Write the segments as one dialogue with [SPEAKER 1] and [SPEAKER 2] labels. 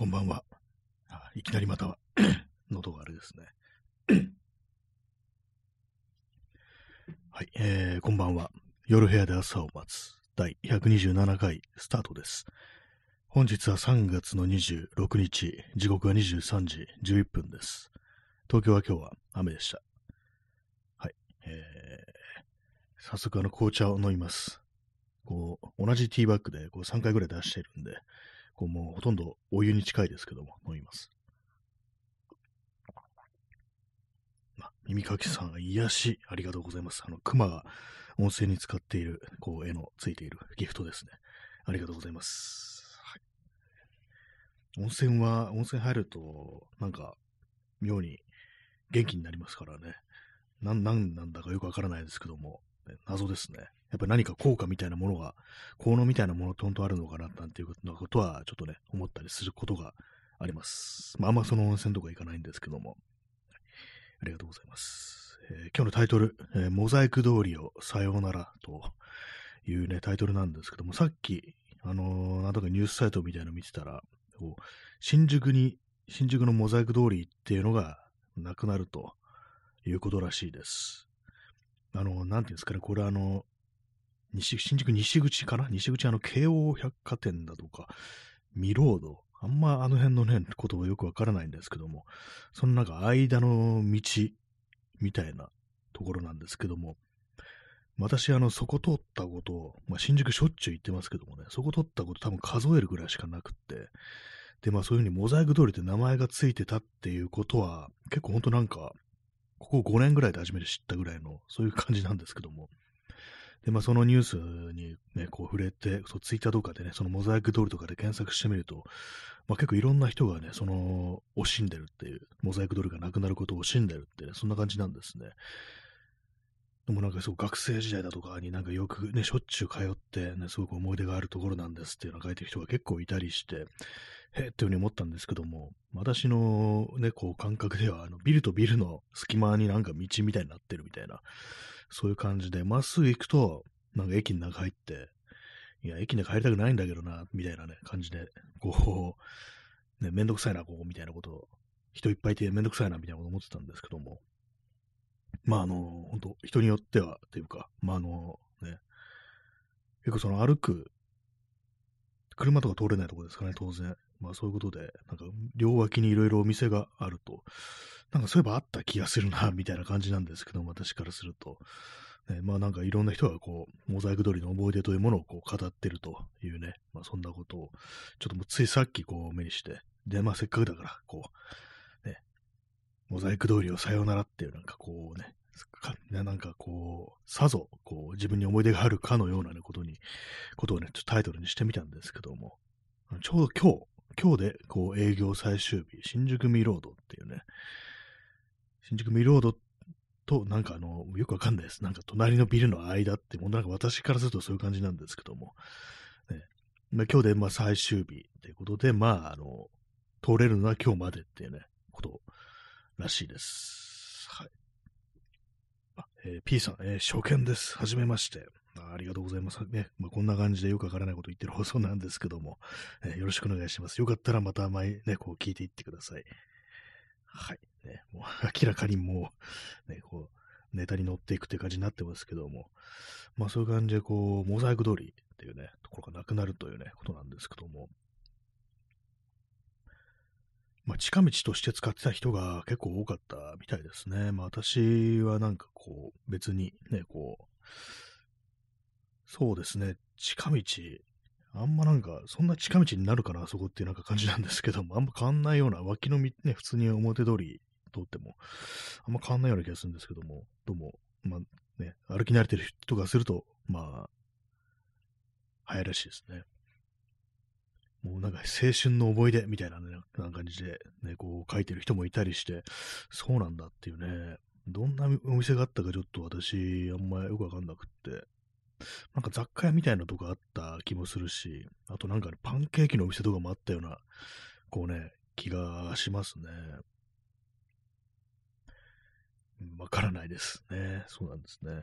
[SPEAKER 1] こんばんは。あいきなりまたは、喉があれですね。はい、えー、こんばんは。夜部屋で朝を待つ第127回スタートです。本日は3月の26日、時刻は23時11分です。東京は今日は雨でした。はい、えー、早速あの紅茶を飲みます。こう、同じティーバッグでこう3回ぐらい出してるんで、こうもうほとんどお湯に近いですけども、飲みます。あ、耳かきさん、癒し、ありがとうございます。あの、熊が温泉に使っている、こう、絵のついているギフトですね。ありがとうございます。はい、温泉は、温泉入ると、なんか、妙に元気になりますからね。なん、なんなんだかよくわからないですけども、ね、謎ですね。やっぱ何か効果みたいなものが、効能みたいなものとんとあるのかな、なんていうことは、ちょっとね、思ったりすることがあります。まあ、あんまその温泉とか行かないんですけども。ありがとうございます。えー、今日のタイトル、えー、モザイク通りをさようならというね、タイトルなんですけども、さっき、あのー、なんとかニュースサイトみたいなの見てたら、こう新宿に、新宿のモザイク通りっていうのがなくなるということらしいです。あの、なんていうんですかね、これあの、西、新宿西口かな西口あの、京王百貨店だとか、ミロード。あんまあの辺のね、ことはよくわからないんですけども、そのなんか間の道みたいなところなんですけども、私、あの、そこ通ったこと、まあ、新宿しょっちゅう行ってますけどもね、そこ通ったこと多分数えるぐらいしかなくって、で、まあそういうふうにモザイク通りって名前がついてたっていうことは、結構ほんとなんか、ここ5年ぐらいで初めて知ったぐらいの、そういう感じなんですけども、で、まあ、そのニュースにね、こう触れて、そうツイッターとかでね、そのモザイク通りとかで検索してみると、まあ、結構いろんな人がね、その、惜しんでるっていう、モザイク通りがなくなることを惜しんでるって、そんな感じなんですね。でもなんかそう、学生時代だとかになんかよくね、しょっちゅう通ってね、すごく思い出があるところなんですっていうのを書いてる人が結構いたりして、へえっていうふうに思ったんですけども、私のね、こう感覚では、あの、ビルとビルの隙間になんか道みたいになってるみたいな、そういう感じで、まっすぐ行くと、なんか駅の中入って、いや、駅の中入りたくないんだけどな、みたいなね、感じで、こう、ね、めんどくさいな、ここ、みたいなことを、人いっぱいいてめんどくさいな、みたいなこと思ってたんですけども、まあ、あの、本当人によっては、というか、まあ、あの、ね、結構その歩く、車とか通れないとこですかね、当然。まあそういうことで、なんか両脇にいろいろお店があると、なんかそういえばあった気がするな、みたいな感じなんですけど、私からすると。ね、まあなんかいろんな人がこう、モザイク通りの思い出というものをこう語ってるというね、まあそんなことを、ちょっともうついさっきこう目にして、で、まあせっかくだから、こう、ね、モザイク通りをさようならっていうなんかこうね、なんかこう、さぞ、こう、自分に思い出があるかのようなね、ことに、ことをね、ちょっとタイトルにしてみたんですけども、ちょうど今日、今日でこう営業最終日、新宿ミロードっていうね、新宿ミロードと、なんかあの、よくわかんないです。なんか隣のビルの間って、もうなんか私からするとそういう感じなんですけども、ね、まあ、今日でまあ最終日ということで、まあ、あの、通れるのは今日までっていうね、ことらしいです。はい。えー、P さん、えー、初見です。はじめまして。ありがとうございます。ね。まあ、こんな感じでよくわからないこと言ってる放送なんですけども、えー、よろしくお願いします。よかったらまた前ね、こう聞いていってください。はい。ね、もう 明らかにもう、ね、こう、ネタに乗っていくっていう感じになってますけども、まあそういう感じでこう、モザイク通りっていうね、ところがなくなるというね、ことなんですけども、まあ、近道として使ってた人が結構多かったみたいですね。まあ私はなんかこう、別にね、こう、そうですね、近道、あんまなんか、そんな近道になるかな、あそこっていうなんか感じなんですけども、あんま変わんないような、脇の道ね、普通に表通り通っても、あんま変わんないような気がするんですけども、どうも、まあね、歩き慣れてる人がすると、まあ、早いらしいですね。もうなんか青春の思い出みたいなね、な感じでね、こう書いてる人もいたりして、そうなんだっていうね、どんなお店があったかちょっと私、あんまよくわかんなくって、なんか雑貨屋みたいなとこあった気もするし、あとなんか、ね、パンケーキのお店とかもあったような、こうね、気がしますね。わからないですね。そうなんですね。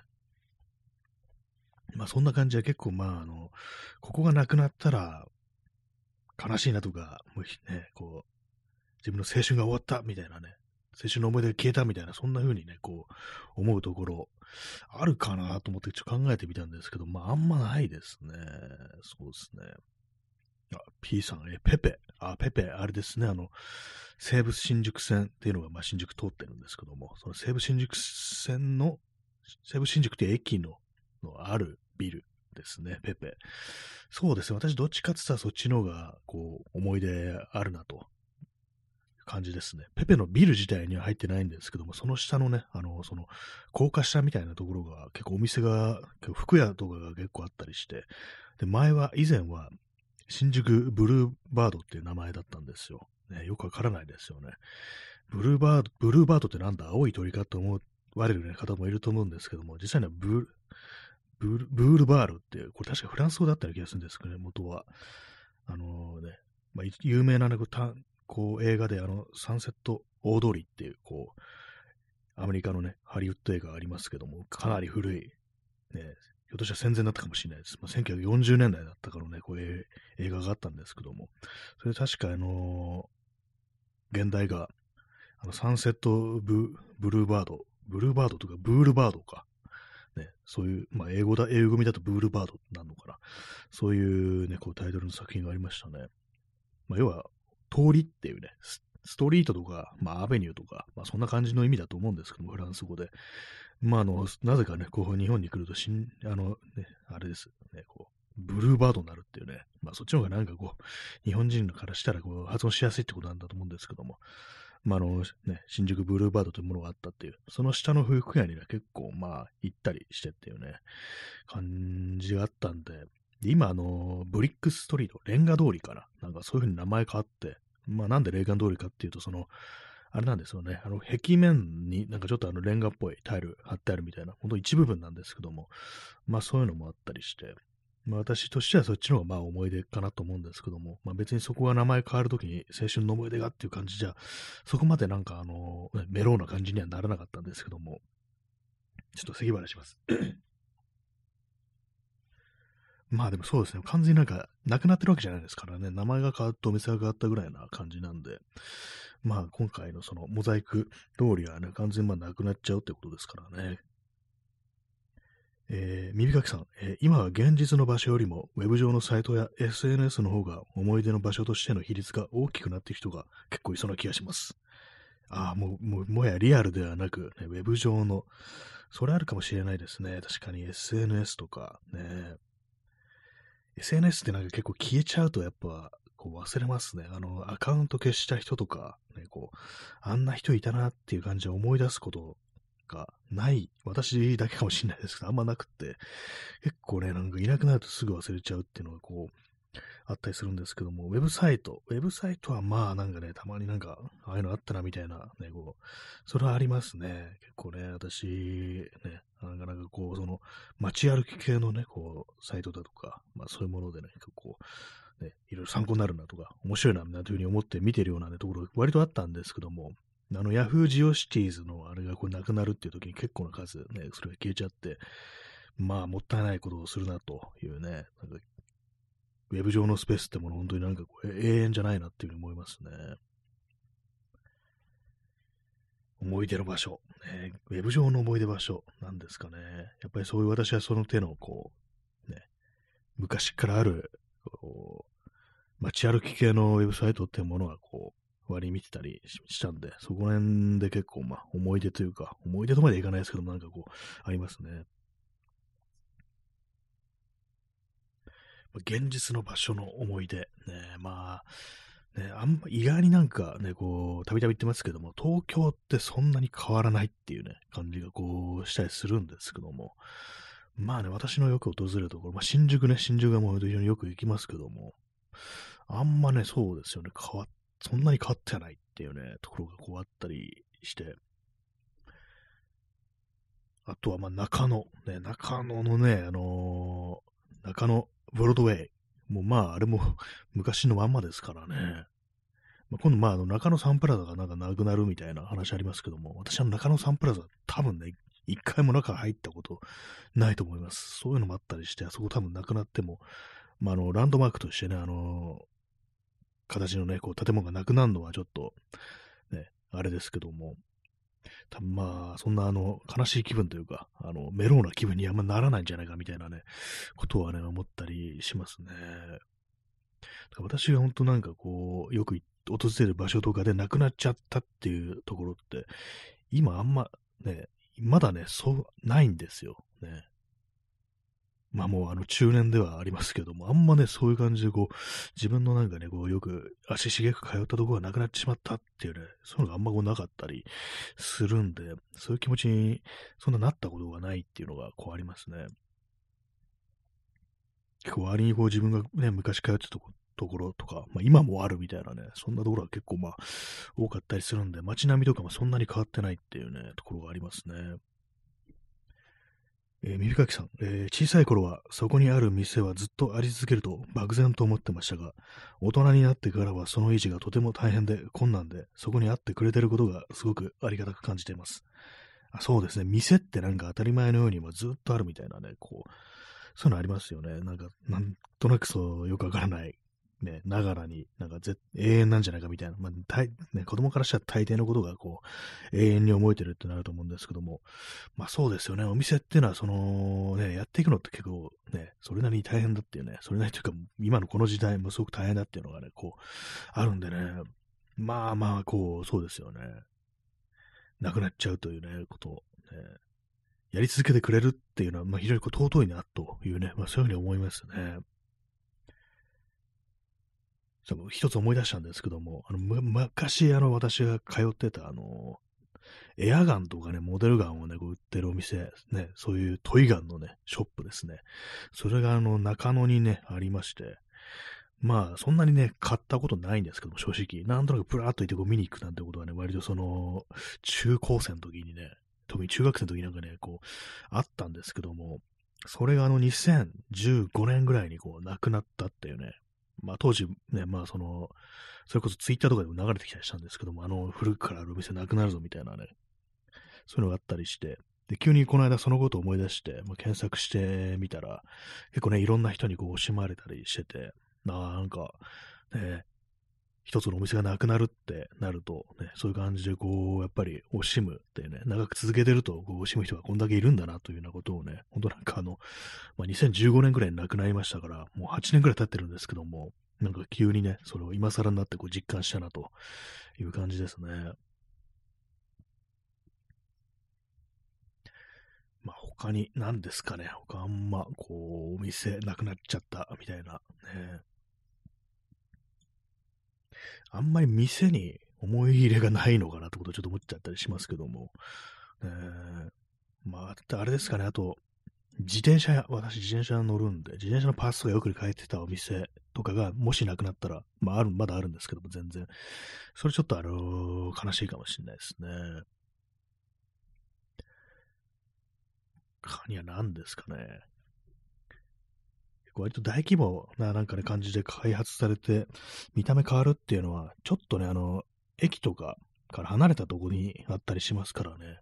[SPEAKER 1] まあそんな感じで結構まああの、ここがなくなったら、悲しいなとか、もうね、こう、自分の青春が終わったみたいなね、青春の思い出が消えたみたいな、そんな風にね、こう、思うところ、あるかなと思ってちょっと考えてみたんですけど、まあ、あんまないですね。そうですね。あ、P さん、え、ペペ。あ、ペペ、あれですね、あの、西武新宿線っていうのが、まあ、新宿通ってるんですけども、その西武新宿線の、西武新宿って駅ののあるビルですね、ペペ。そうですね、私どっちかって言ったらそっちの方が、こう、思い出あるなと感じですね。ペペのビル自体には入ってないんですけども、その下のね、あの、その、高架下みたいなところが結構お店が、服屋とかが結構あったりして、で、前は、以前は、新宿ブルーバードっていう名前だったんですよ。ね、よくわからないですよね。ブルーバード、ブルーバードってなんだ？青い鳥かと思われる、ね、方もいると思うんですけども、実際にはブブルブールバールっていう、これ確かフランス語だったような気がするんですけどね、元は。あのね、まあ、有名な、ね、こう映画であの、サンセット大通りっていう、こう、アメリカのね、ハリウッド映画がありますけども、かなり古い、ね、ひょっとしたら戦前だったかもしれないです。まあ、1940年代だったからね、こう映画があったんですけども、それ確かあのー、現代が、あの、サンセットブブルーバード、ブルーバードとかブールバードか、ね、そういう、まあ、英語だ、英語組だとブールバードなのかな。そういうね、こうタイトルの作品がありましたね。まあ、要は、通りっていうね、ストリートとか、まあ、アベニューとか、まあ、そんな感じの意味だと思うんですけども、フランス語で。まあ、あの、なぜかね、こう、日本に来ると、しん、あの、ね、あれです。ね、こう、ブルーバードになるっていうね、まあ、そっちの方がなんかこう、日本人からしたら、こう、発音しやすいってことなんだと思うんですけども、まあ、あの、ね、新宿ブルーバードというものがあったっていう、その下の服屋にね、結構、まあ、行ったりしてっていうね、感じがあったんで、今、あの、ブリックストリート、レンガ通りかな。なんかそういう風に名前変わって、まあなんでレーガ通りかっていうと、その、あれなんですよね。あの、壁面になんかちょっとあのレンガっぽいタイル貼ってあるみたいな、ほんと一部分なんですけども、まあそういうのもあったりして、まあ私としてはそっちの方がまあ思い出かなと思うんですけども、まあ別にそこが名前変わるときに青春の思い出がっていう感じじゃ、そこまでなんかあの、メローな感じにはならなかったんですけども、ちょっと咳払いします。まあでもそうですね。完全になんか、なくなってるわけじゃないですからね。名前が変わってお店が変わったぐらいな感じなんで、まあ今回のそのモザイク通りはね、完全にまあなくなっちゃうってことですからね。えー、耳かきさん、えー、今は現実の場所よりも、ウェブ上のサイトや SNS の方が思い出の場所としての比率が大きくなっている人が結構いそうな気がします。ああ、もう、もう、もやリアルではなく、ね、ウェブ上の、それあるかもしれないですね。確かに SNS とか、ね。SNS ってなんか結構消えちゃうとやっぱ、こう忘れますね。あの、アカウント消した人とか、ね、こう、あんな人いたなっていう感じで思い出すことがない、私だけかもしれないですけど、あんまなくって、結構ね、なんかいなくなるとすぐ忘れちゃうっていうのがこう、あったりするんですけども、ウェブサイト、ウェブサイトはまあなんかね、たまになんか、ああいうのあったなみたいな、ね、こう、それはありますね。結構ね、私、ね、なかなかこう、その、街歩き系のね、こう、サイトだとか、まあそういうものでね、結構、ね、いろいろ参考になるなとか、面白いな、というふうに思って見てるような、ね、ところ、割とあったんですけども、あの、ヤフージオシティーズのあれがこうなくなるっていう時に結構な数ね、それが消えちゃって、まあ、もったいないことをするなというね、なんかウェブ上のスペースってもの、本当になんかこう永遠じゃないなっていうふうに思いますね。思い出の場所、ね。ウェブ上の思い出場所なんですかね。やっぱりそういう私はその手の、こう、ね、昔からある、こう、街歩き系のウェブサイトっていうものが、こう、割り見てたりしたんで、そこら辺で結構、まあ、思い出というか、思い出とまでいかないですけど、なんかこう、ありますね。現実の場所の思い出。ね、まあ、ね、あんま、意外になんかね、こう、たびたび言ってますけども、東京ってそんなに変わらないっていうね、感じがこう、したりするんですけども、まあね、私のよく訪れるところ、まあ、新宿ね、新宿がもう非常によく行きますけども、あんまね、そうですよね、変わそんなに変わってないっていうね、ところがこうあったりして、あとは、まあ、中野。ね、中野のね、あの、中野ブロードウェイ。もうまあ、あれも 昔のまんまですからね。まあ、今度、まあ、の中野サンプラザがなんかなくなるみたいな話ありますけども、私は中野サンプラザ多分ね、一回も中入ったことないと思います。そういうのもあったりして、あそこ多分なくなっても、まあ、あの、ランドマークとしてね、あの、形のね、こう、建物がなくなるのはちょっと、ね、あれですけども、多分まあ、そんなあの、悲しい気分というか、あの、メローな気分にあんまならないんじゃないかみたいなね、ことはね、思ったりしますね。私が本当なんかこう、よく訪れる場所とかでなくなっちゃったっていうところって、今あんまね、まだね、そう、ないんですよ。ね。まあもうあの中年ではありますけども、あんまね、そういう感じでこう、自分のなんかね、こうよく足しげく通ったとこがなくなってしまったっていうね、そういうのがあんまこうなかったりするんで、そういう気持ちにそんななったことがないっていうのがこうありますね。結構割にこう自分がね、昔通ってたとこところとか、まあ今もあるみたいなね、そんなところが結構まあ多かったりするんで、街並みとかもそんなに変わってないっていうね、ところがありますね。えー、耳かきさん、えー、小さい頃はそこにある店はずっとあり続けると漠然と思ってましたが、大人になってからはその維持がとても大変で困難で、そこにあってくれてることがすごくありがたく感じています。あそうですね、店ってなんか当たり前のようにずっとあるみたいなね、こう、そういうのありますよね。なんか、なんとなくそうよくわからないね、ながらに、なんか永遠なんじゃないかみたいな、まあ、大ね、子供からしたら大抵のことがこう、永遠に思えてるってなると思うんですけども、まあそうですよね、お店っていうのは、その、ね、やっていくのって結構ね、それなりに大変だっていうね、それなりというか、今のこの時代もすごく大変だっていうのがね、こう、あるんでね、まあまあ、こう、そうですよね。なくなっちゃうというね、ことを、ね、やり続けてくれるっていうのは、まあ非常にこう尊いなというね、まあそういうふうに思いますね。一つ思い出したんですけども、あの、昔、あの、私が通ってた、あの、エアガンとかね、モデルガンをね、売ってるお店、ね、そういうトイガンのね、ショップですね。それがあの、中野にね、ありまして、まあ、そんなにね、買ったことないんですけども、正直。なんとなくプラーっといてこう見に行くなんてことはね、割とその、中高生の時にね、特に中学生の時なんかね、こう、あったんですけども、それがあの2015年ぐらいにこう、亡くなったっていうね、まあ当時ね、まあその、それこそツイッターとかでも流れてきたりしたんですけども、あの古くからあるお店なくなるぞみたいなね、そういうのがあったりして、で、急にこの間そのことを思い出して、まあ、検索してみたら、結構ね、いろんな人にこう惜しまれたりしてて、なんか、ね、一つのお店がなくなるってなると、ね、そういう感じでこう、やっぱり惜しむってね、長く続けてるとこう惜しむ人がこんだけいるんだなというようなことをね、本当なんかあの、まあ、2015年ぐらいに亡くなりましたから、もう8年ぐらい経ってるんですけども、なんか急にね、それを今更になってこう実感したなという感じですね。まあ、他に何ですかね。他あんま、こう、お店なくなっちゃったみたいな、ね。あんまり店に思い入れがないのかなってことをちょっと思っちゃったりしますけども、えー、まあ、あれですかね、あと、自転車、私自転車乗るんで、自転車のパーツとかよく変えてたお店とかが、もしなくなったら、まあ、ある、まだあるんですけども、全然。それちょっとあの悲しいかもしれないですね。他には何ですかね。割と大規模ななんかね、感じで開発されて、見た目変わるっていうのは、ちょっとね、あの、駅とかから離れたとこにあったりしますからね。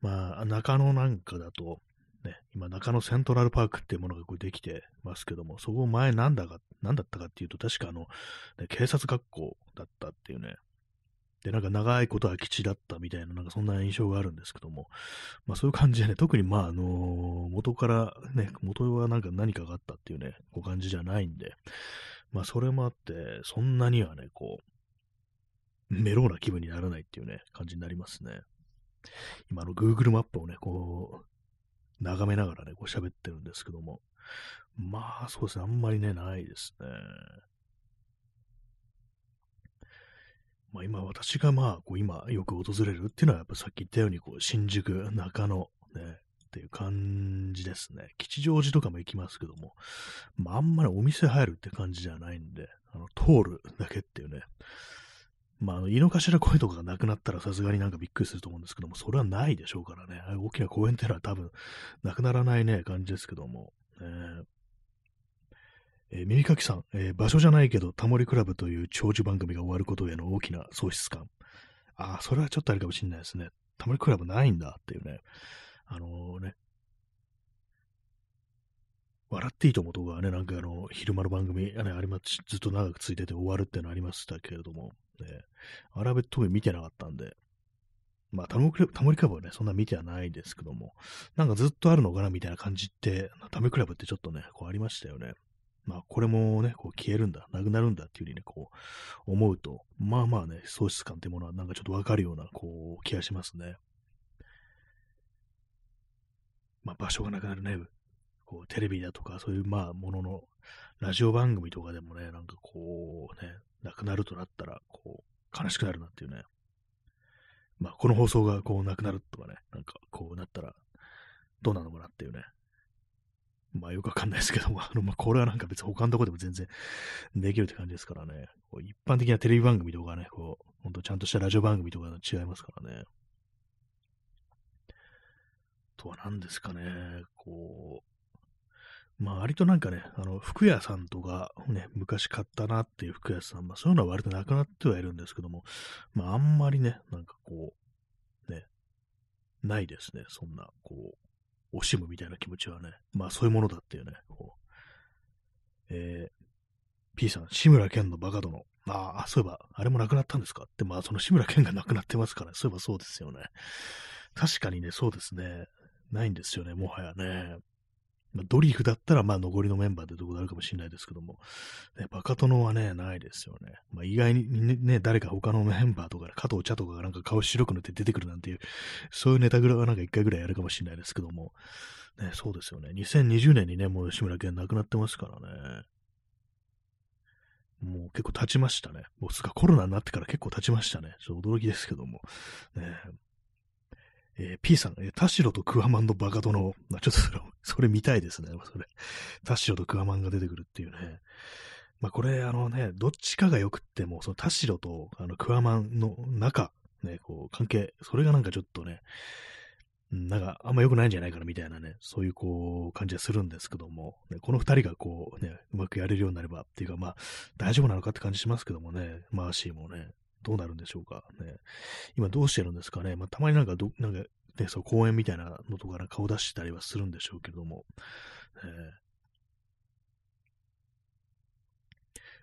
[SPEAKER 1] まあ、中野なんかだと、ね、今、中野セントラルパークっていうものがこれできてますけども、そこ前なんだか、なんだったかっていうと、確かあの、ね、警察学校だったっていうね、なんか長いことは基地だったみたいな、なんかそんな印象があるんですけども、まあそういう感じでね、特にまああの元からね、元はなんか何かがあったっていうね、こう感じじゃないんで、まあそれもあって、そんなにはね、こう、メローな気分にならないっていうね、感じになりますね。今の Google マップをね、こう、眺めながらね、こう喋ってるんですけども、まあそうですね、あんまりね、ないですね。まあ今私がまあ、こう今よく訪れるっていうのはやっぱさっき言ったようにこう新宿、中野、ね、っていう感じですね。吉祥寺とかも行きますけども、まあんまりお店入るって感じじゃないんで、あの、通るだけっていうね。まあ、あの、井の頭公園とかがなくなったらさすがになんかびっくりすると思うんですけども、それはないでしょうからね。大きな公園ってのは多分なくならないね、感じですけども。ね、えー、え耳かきさん、えー、場所じゃないけど、タモリクラブという長寿番組が終わることへの大きな喪失感。ああ、それはちょっとあるかもしれないですね。タモリクラブないんだっていうね。あのー、ね。笑っていいと思うとかね、なんかあの、昼間の番組、あれ、あれずっと長く続いてて終わるっていうのありましたけれども、ね、あれは特に見てなかったんで、まあ、タモリタモリクラブはね、そんな見てはないですけども、なんかずっとあるのかなみたいな感じって、タモリクラブってちょっとね、こうありましたよね。まあ、これもね、こう消えるんだ、なくなるんだっていうふうにね、こう、思うと、まあまあね、喪失感っていうものはなんかちょっとわかるような、こう、気がしますね。まあ、場所がなくなるね、こう、テレビだとか、そういう、まあ、ものの、ラジオ番組とかでもね、なんかこう、ね、なくなるとなったら、こう、悲しくなるなっていうね。まあ、この放送がこう、なくなるとかね、なんかこうなったら、どうなのかなっていうね。まあよくわかんないですけども、あの、まあこれはなんか別に他のとこでも全然できるって感じですからね。こう一般的なテレビ番組とかね、こう、ほんとちゃんとしたラジオ番組とか違いますからね。とは何ですかね、こう、まあ割となんかね、あの、服屋さんとかね、昔買ったなっていう服屋さん、まあそういうのは割となくなってはいるんですけども、まああんまりね、なんかこう、ね、ないですね、そんな、こう、惜しむみたいな気持ちはね、まあそういうものだっていうね、こう、えー、P さん、志村けんのバカ殿。ああ、そういえば、あれもなくなったんですか？って、まあその志村けんがなくなってますから、ねそういえばそうですよね。確かにね、そうですね。ないんですよね、もはやね。まあ、ドリフだったら、まあ、残りのメンバーでどこであるかもしれないですけども、ね、バカ殿はね、ないですよね。まあ、意外にね、誰か他のメンバーとか、加藤茶とかがなんか顔白く塗って出てくるなんていう、そういうネタぐらいはなんか一回ぐらいやるかもしれないですけども、ね、そうですよね。2020年にね、もう吉村健亡くなってますからね。もう結構経ちましたね。もうすかコロナになってから結構経ちましたね。ちょっと驚きですけども。ね、えー、P さん、え、田代とクワマンのバカ殿、まあ、ちょっとそれ、それ見たいですね。それ。田代とクワマンが出てくるっていうね。まあ、これ、あのね、どっちかが良くっても、その田代とあのクワマンの中、ね、こう、関係、それがなんかちょっとね、なんか、あんま良くないんじゃないかなみたいなね、そういうこう、感じはするんですけども、ね、この二人がこう、ね、うまくやれるようになればっていうか、まあ、大丈夫なのかって感じしますけどもね、マーシーもね、どうなるんでしょうか。ね、今どうしてるんですかね。まあ、たまになんかど、なんか、ね、そう、公演みたいなのとか顔出したりはするんでしょうけども、えー、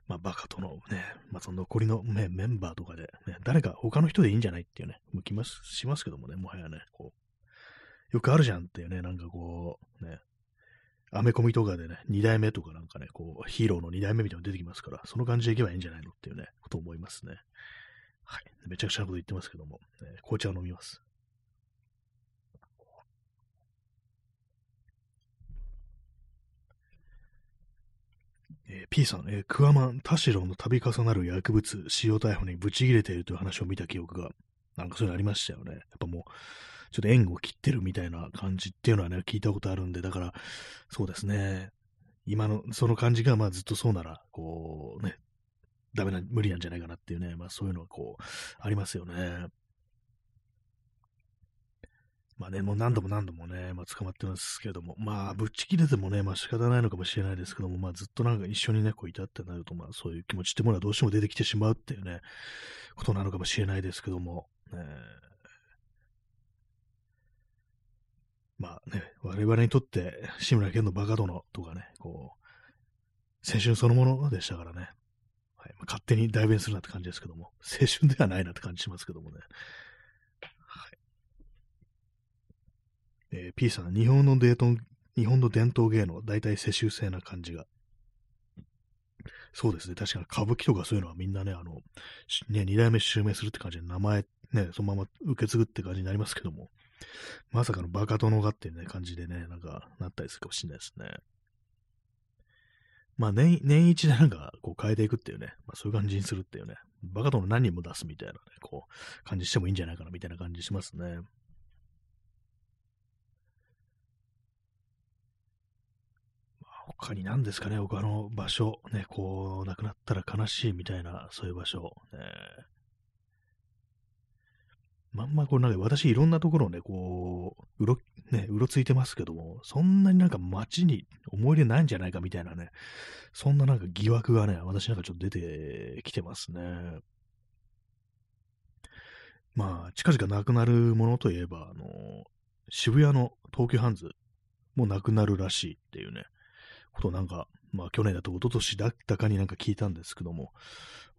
[SPEAKER 1] まあ、バカとのね、まあ、その残りの、ね、メンバーとかで、ね、誰か他の人でいいんじゃないっていうね、向きます、しますけどもね、もはやね、こう、よくあるじゃんっていうね、なんかこう、ね、アメコミとかでね、二代目とかなんかね、こう、ヒーローの二代目みたいなの出てきますから、その感じでいけばいいんじゃないのっていうね、こと思いますね。はい。めちゃくちゃなこと言ってますけども、えー、紅茶を飲みます。えー、P さん、えー、クワマン、田代の度重なる薬物使用逮捕にブチ切れているという話を見た記憶が、なんかそういうのありましたよね。やっぱもう、ちょっと縁を切ってるみたいな感じっていうのはね、聞いたことあるんで、だから、そうですね。今の、その感じが、まあずっとそうなら、こうね、ダメな、無理なんじゃないかなっていうね、まあそういうのはこう、ありますよね。まあね、もう何度も何度もね、まあ捕まってますけども、まあぶっちぎれてもね、まあ仕方ないのかもしれないですけども、まあずっとなんか一緒にね、こういたってなると、まあそういう気持ちってものはどうしても出てきてしまうっていうね、ことなのかもしれないですけども、ね、まあね、我々にとって志村けんのバカ殿とかね、こう、青春そのものでしたからね。はい、ま、勝手に代弁するなって感じですけども、青春ではないなって感じしますけどもね。はい。えー、P さん、日本のデート日本の伝統芸能、大体世襲制な感じが。そうですね。確かに歌舞伎とかそういうのはみんなね、あの、ね、二代目襲名するって感じで名前ね、そのまま受け継ぐって感じになりますけども、まさかのバカ殿がっていうね、感じでね、なんか、なったりするかもしれないですね。まあ年、年一でなんか、こう変えていくっていうね、まあそういう感じにするっていうね、バカ殿何人も出すみたいなね、こう、感じしてもいいんじゃないかなみたいな感じしますね。他に何ですかね、他の場所、ね、こう、亡くなったら悲しいみたいな、そういう場所、ね、まんまこうなんか私いろんなところをね、こう、うろ、ね、うろついてますけども、そんなになんか街に思い出ないんじゃないかみたいなね、そんななんか疑惑がね、私なんかちょっと出てきてますね。まあ、近々なくなるものといえば、あの、渋谷の東急ハンズもなくなるらしいっていうね、ことなんか、まあ去年だと一昨年だったかになんか聞いたんですけども、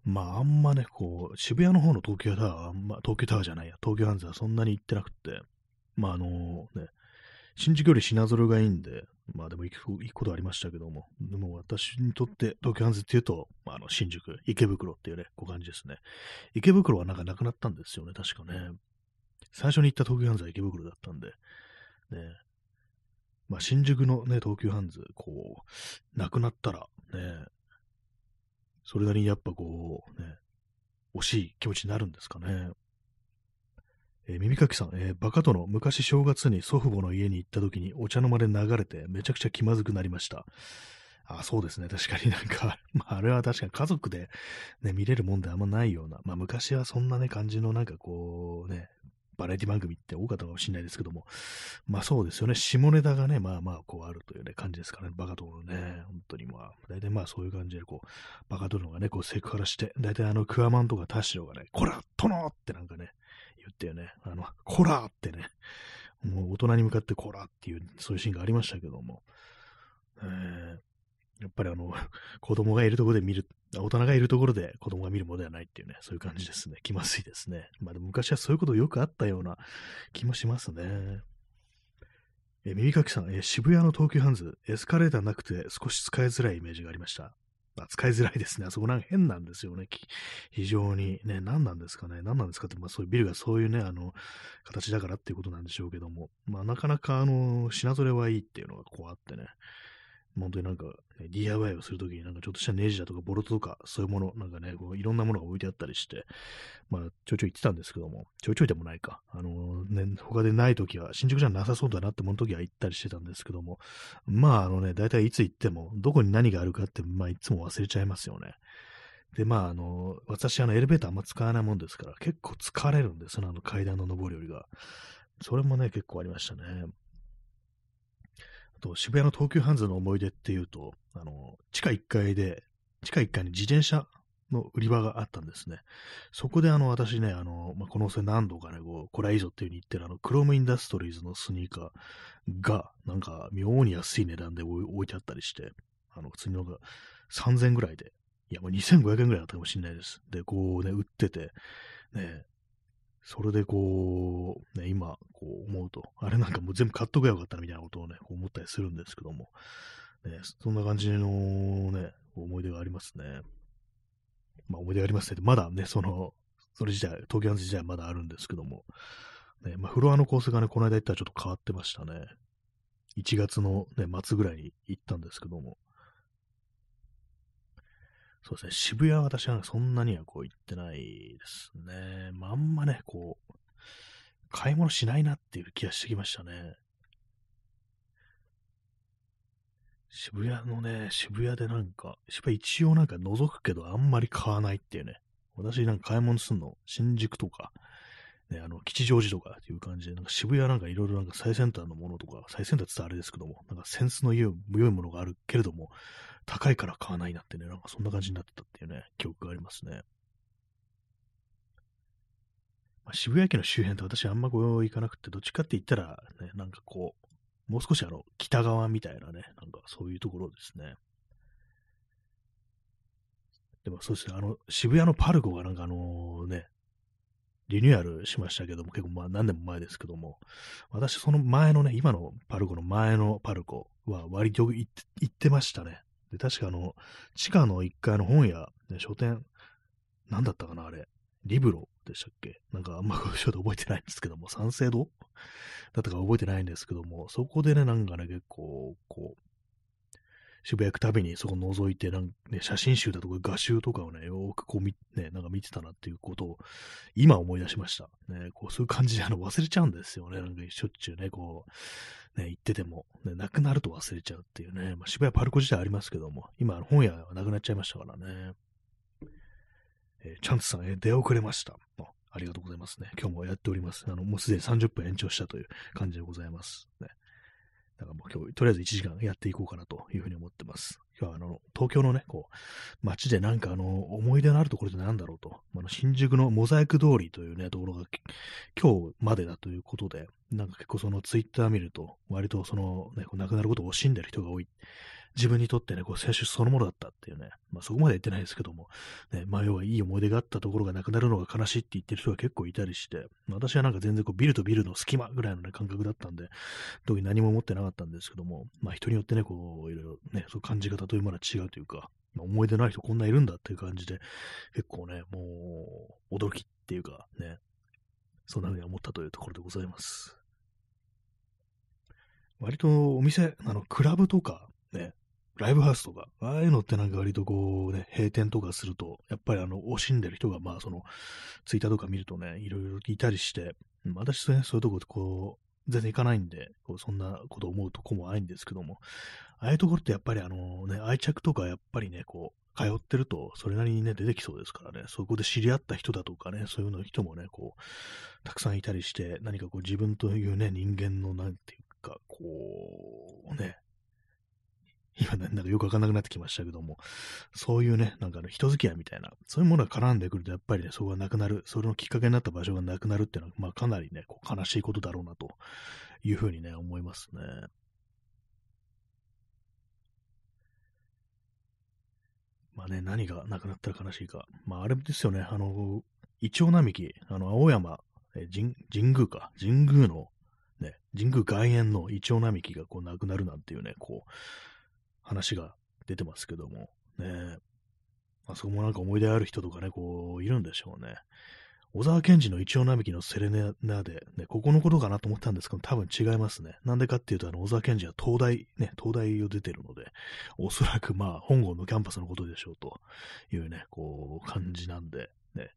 [SPEAKER 1] まああんまね、こう、渋谷の方の東京タワーあんま、東京タワーじゃないや、東京ハンズはそんなに行ってなくって、まああのね、新宿より品揃えがいいんで、まあでも行く行くことありましたけども、でも私にとって東京ハンズっていうと、まあ、あの新宿、池袋っていうね、こう感じですね。池袋はなんかなくなったんですよね、確かね。最初に行った東急ハンズは池袋だったんで、ね、まあ、新宿のね、東急ハンズ、こう、なくなったら、ね、それなりにやっぱこう、ね、惜しい気持ちになるんですかね。えー、耳かきさん、えー、バカ殿、昔正月に祖父母の家に行った時にお茶の間で流れてめちゃくちゃ気まずくなりました。あ、そうですね。確かになんか まあ、あれは確かに家族でね、見れるもんであんまないような、まあ昔はそんなね、感じのなんかこうね、バラエティ番組って多かったかもしれないですけども、まあそうですよね、下ネタがね、まあまあこうあるというね、感じですからね、バカ殿ね、本当にまあ、大体まあそういう感じでこう、バカ殿がね、こうセクハラして、大体あのクワマンとかタシロがね、こら殿ってなんかね、言ってよね、あの、こらってね、もう大人に向かってこらっていう、そういうシーンがありましたけども、えー、やっぱりあの、子供がいるところで見る、大人がいるところで子供が見るものではないっていうね、そういう感じですね。気まずいですね。まあでも昔はそういうことよくあったような気もしますね。え耳かきさん、え渋谷の東急ハンズ、エスカレーターなくて少し使いづらいイメージがありました。まあ、使いづらいですね。あそこなんか変なんですよね。非常に。ね、何なんですかね。何なんですかって、まあそういうビルがそういうね、あの、形だからっていうことなんでしょうけども。まあなかなかあの、品揃えはいいっていうのがこうあってね。本当になんか、DIY をするときになんかちょっとしたネジだとかボルトとかそういうもの、なんかね、こういろんなものが置いてあったりして、まあちょいちょい言ってたんですけども、ちょいちょいでもないか。あのね、他でないときは、新宿じゃなさそうだなって思うときは行ったりしてたんですけども、まああのね、大体いつ行っても、どこに何があるかって、まあいつも忘れちゃいますよね。で、まああの、私あのエレベーターあんま使わないもんですから、結構疲れるんですね、あの階段の上り下りが。それもね、結構ありましたね。と、渋谷の東急ハンズの思い出っていうと、あの、地下1階で、地下1階に自転車の売り場があったんですね。そこであの、私ね、あの、まあ、この線何度かね、こう、これはいいぞっていう風に言ってるあの、クロームインダストリーズのスニーカーが、なんか、妙に安い値段で置いてあったりして、あの、普通になんか、3000ぐらいで、いや、もう2500円ぐらいだったかもしれないです。で、こうね、売ってて、ね、それでこう、ね、今、こう思うと、あれなんかもう全部買っとけばよかったみたいなことをね、思ったりするんですけども、ね、そんな感じのね、思い出がありますね。まあ思い出がありますね。まだね、その、それ自体、東京ハンズ自体はまだあるんですけども、ね、まあフロアのコースがね、この間行ったらちょっと変わってましたね。1月のね、末ぐらいに行ったんですけども、そうですね、渋谷は私はそんなにはこう行ってないですね。まあ、んまね、こう、買い物しないなっていう気がしてきましたね。渋谷のね、渋谷でなんか、渋谷一応なんか覗くけどあんまり買わないっていうね。私なんか買い物するの、新宿とか、ね、あの、吉祥寺とかっていう感じで、なんか渋谷なんかいろいろなんか最先端のものとか、最先端って言ったらあれですけども、なんかセンスの良いものがあるけれども、高いから買わないなってね、なんかそんな感じになってたっていうね、記憶がありますね。まあ、渋谷駅の周辺って私あんまこう行かなくて、どっちかって言ったら、ね、なんかこう、もう少しあの、北側みたいなね、なんかそういうところですね。でもそうですね、あの、渋谷のパルコがなんかあのね、リニューアルしましたけども、結構まあ何年も前ですけども、私その前のね、今のパルコの前のパルコは割と行ってましたね。で、確かあの、地下の1階の本屋、ね、書店、何だったかな、あれ。リブロでしたっけ？なんかあんまちょっと覚えてないんですけども、三省堂？だったか覚えてないんですけども、そこでね、なんかね、結構、こう、渋谷行くたびにそこを覗いて、なんね、写真集だとか画集とかをね、よくこう見、ね、なんか見てたなっていうことを、今思い出しました。ね、こうそういう感じであの忘れちゃうんですよね。なんかしょっちゅうね、こう、ね、行ってても、ね、なくなると忘れちゃうっていうね、まあ、渋谷パルコ自体ありますけども、今、本屋はなくなっちゃいましたからね。えー、チャンツさん、えー、出遅れました。ありがとうございますね。今日もやっております。あの、もうすでに30分延長したという感じでございます。ね、だからもう今日、とりあえず1時間やっていこうかなというふうに思ってます。今日はあの、東京のね、こう、街でなんかあの、思い出のあるところって何だろうと、あの、新宿のモザイク通りというね、ところが今日までだということで、なんか結構そのツイッター見ると、割とその、ね、亡くなることを惜しんでる人が多い。自分にとってね、こう、青春そのものだったっていうね、まあそこまで言ってないですけども、ね、まあ要はいい思い出があったところがなくなるのが悲しいって言ってる人が結構いたりして、まあ私はなんか全然こう、ビルとビルの隙間ぐらいのね、感覚だったんで、特に何も思ってなかったんですけども、まあ人によってね、こう、いろいろね、そう感じ方というものは違うというか、まあ、思い出ない人こんないるんだっていう感じで、結構ね、もう、驚きっていうかね、そんな風に思ったというところでございます。割とお店、あの、クラブとか、ね、ライブハウスとか、ああいうのってなんか割とこうね、閉店とかすると、やっぱりあの、惜しんでる人が、まあその、ツイッターとか見るとね、いろいろいたりして、私ね、そういうとここう、全然行かないんで、こうそんなこと思うとこもないんですけども、ああいうところってやっぱりあのね、愛着とかやっぱりね、こう、通ってると、それなりにね、出てきそうですからね、そこで知り合った人だとかね、そういうの人もね、こう、たくさんいたりして、何かこう自分というね、人間の、なんていうか、こう、ね、今なんかよくわかんなくなってきましたけども、そういうね、なんかの人付き合いみたいな、そういうものが絡んでくると、やっぱりね、そこがなくなる、それのきっかけになった場所がなくなるっていうのは、まあかなりね、こう悲しいことだろうなというふうにね、思いますね。まあね、何がなくなったら悲しいか。まああれですよね、あの、イチョウ並木、あの、青山、え神神宮か、神宮の、ね、神宮外苑のイチョウ並木がこうなくなるなんていうね、こう、話が出てますけども、ね、あそこもなんか思い出ある人とかね、こう、いるんでしょうね。小沢健二の一応並木のセレナで、ね、ここのことかなと思ったんですけど、多分違いますね。なんでかっていうと、あの、小沢健二は東大、ね、東大を出てるので、おそらくまあ、本郷のキャンパスのことでしょうというね、こう、感じなんで、ね。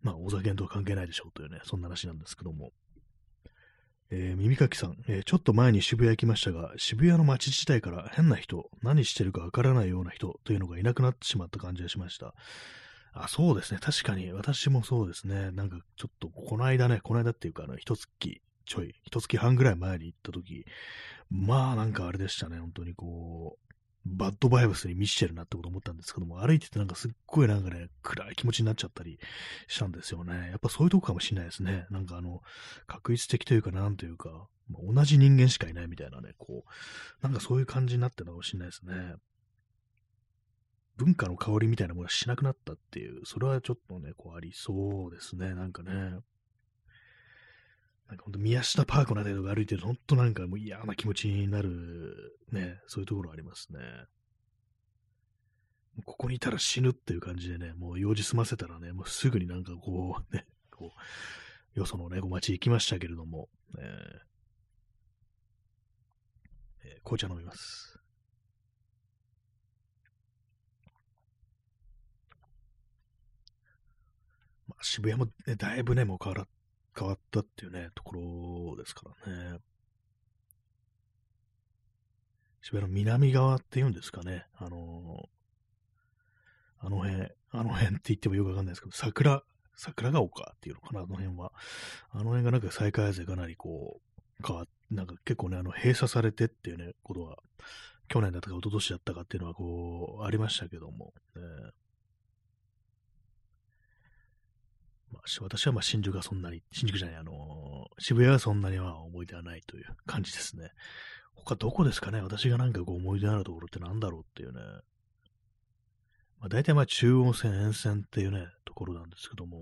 [SPEAKER 1] まあ、小沢健とは関係ないでしょうというね、そんな話なんですけども。えー、耳かきさん、えー、ちょっと前に渋谷行きましたが、渋谷の街自体から変な人、何してるかわからないような人というのがいなくなってしまった感じがしました。あ、そうですね。確かに、私もそうですね。なんか、ちょっと、この間ね、この間っていうか、あの、一月ちょい、一月半ぐらい前に行った時、まあ、なんかあれでしたね。本当にこう、バッドバイブスに満ちてるなってこと思ったんですけども、歩いててなんかすっごいなんかね、暗い気持ちになっちゃったりしたんですよね。やっぱそういうとこかもしれないですね。なんかあの、確率的というか、なんというか、同じ人間しかいないみたいなね、こう、なんかそういう感じになってるのかもしれないですね。文化の香りみたいなものがしなくなったっていう、それはちょっとね、こうありそうですね。なんかね。なんかほんと宮下パークのあたりとか歩いてると、ほんとなんかもう嫌な気持ちになる、ね、そういうところありますね。ここにいたら死ぬっていう感じでね、もう用事済ませたらね、もうすぐになんかこう、ね、こう、よそのね、こう街行きましたけれども、えーえー、紅茶飲みます。まあ、渋谷も、ね、だいぶね、もう変わ変わったっていうね、ところですからね。渋谷の南側って言うんですかね。あのー、あの辺、あの辺って言ってもよくわかんないですけど、桜、桜ヶ丘っていうのかな、あの辺は。あの辺がなんか再開発でかなりこう、変わなんか結構ね、あの、閉鎖されてっていうね、ことは、去年だったか一昨年だったかっていうのはこう、ありましたけども、ね、まあ、私はまあ新宿はそんなに、新宿じゃない、あのー、渋谷はそんなには思い出はないという感じですね。他どこですかね私がなんかこう思い出のあるところってなんだろうっていうね。まあ、大体まあ中央線沿線っていうね、ところなんですけども、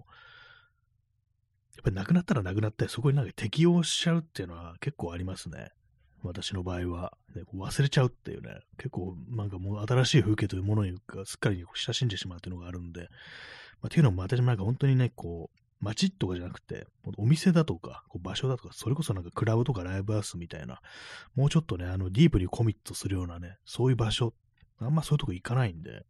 [SPEAKER 1] やっぱりなくなったらなくなって、そこになんか適応しちゃうっていうのは結構ありますね。私の場合は、ね、忘れちゃうっていうね、結構なんかもう新しい風景というものにすっかり親しんでしまうっていうのがあるんで、まあ、っていうのも私もなんか本当にね、こう、街とかじゃなくて、お店だとか、こう場所だとか、それこそなんかクラブとかライブハウスみたいな、もうちょっとね、あの、ディープにコミットするようなね、そういう場所、あんまそういうとこ行かないんで、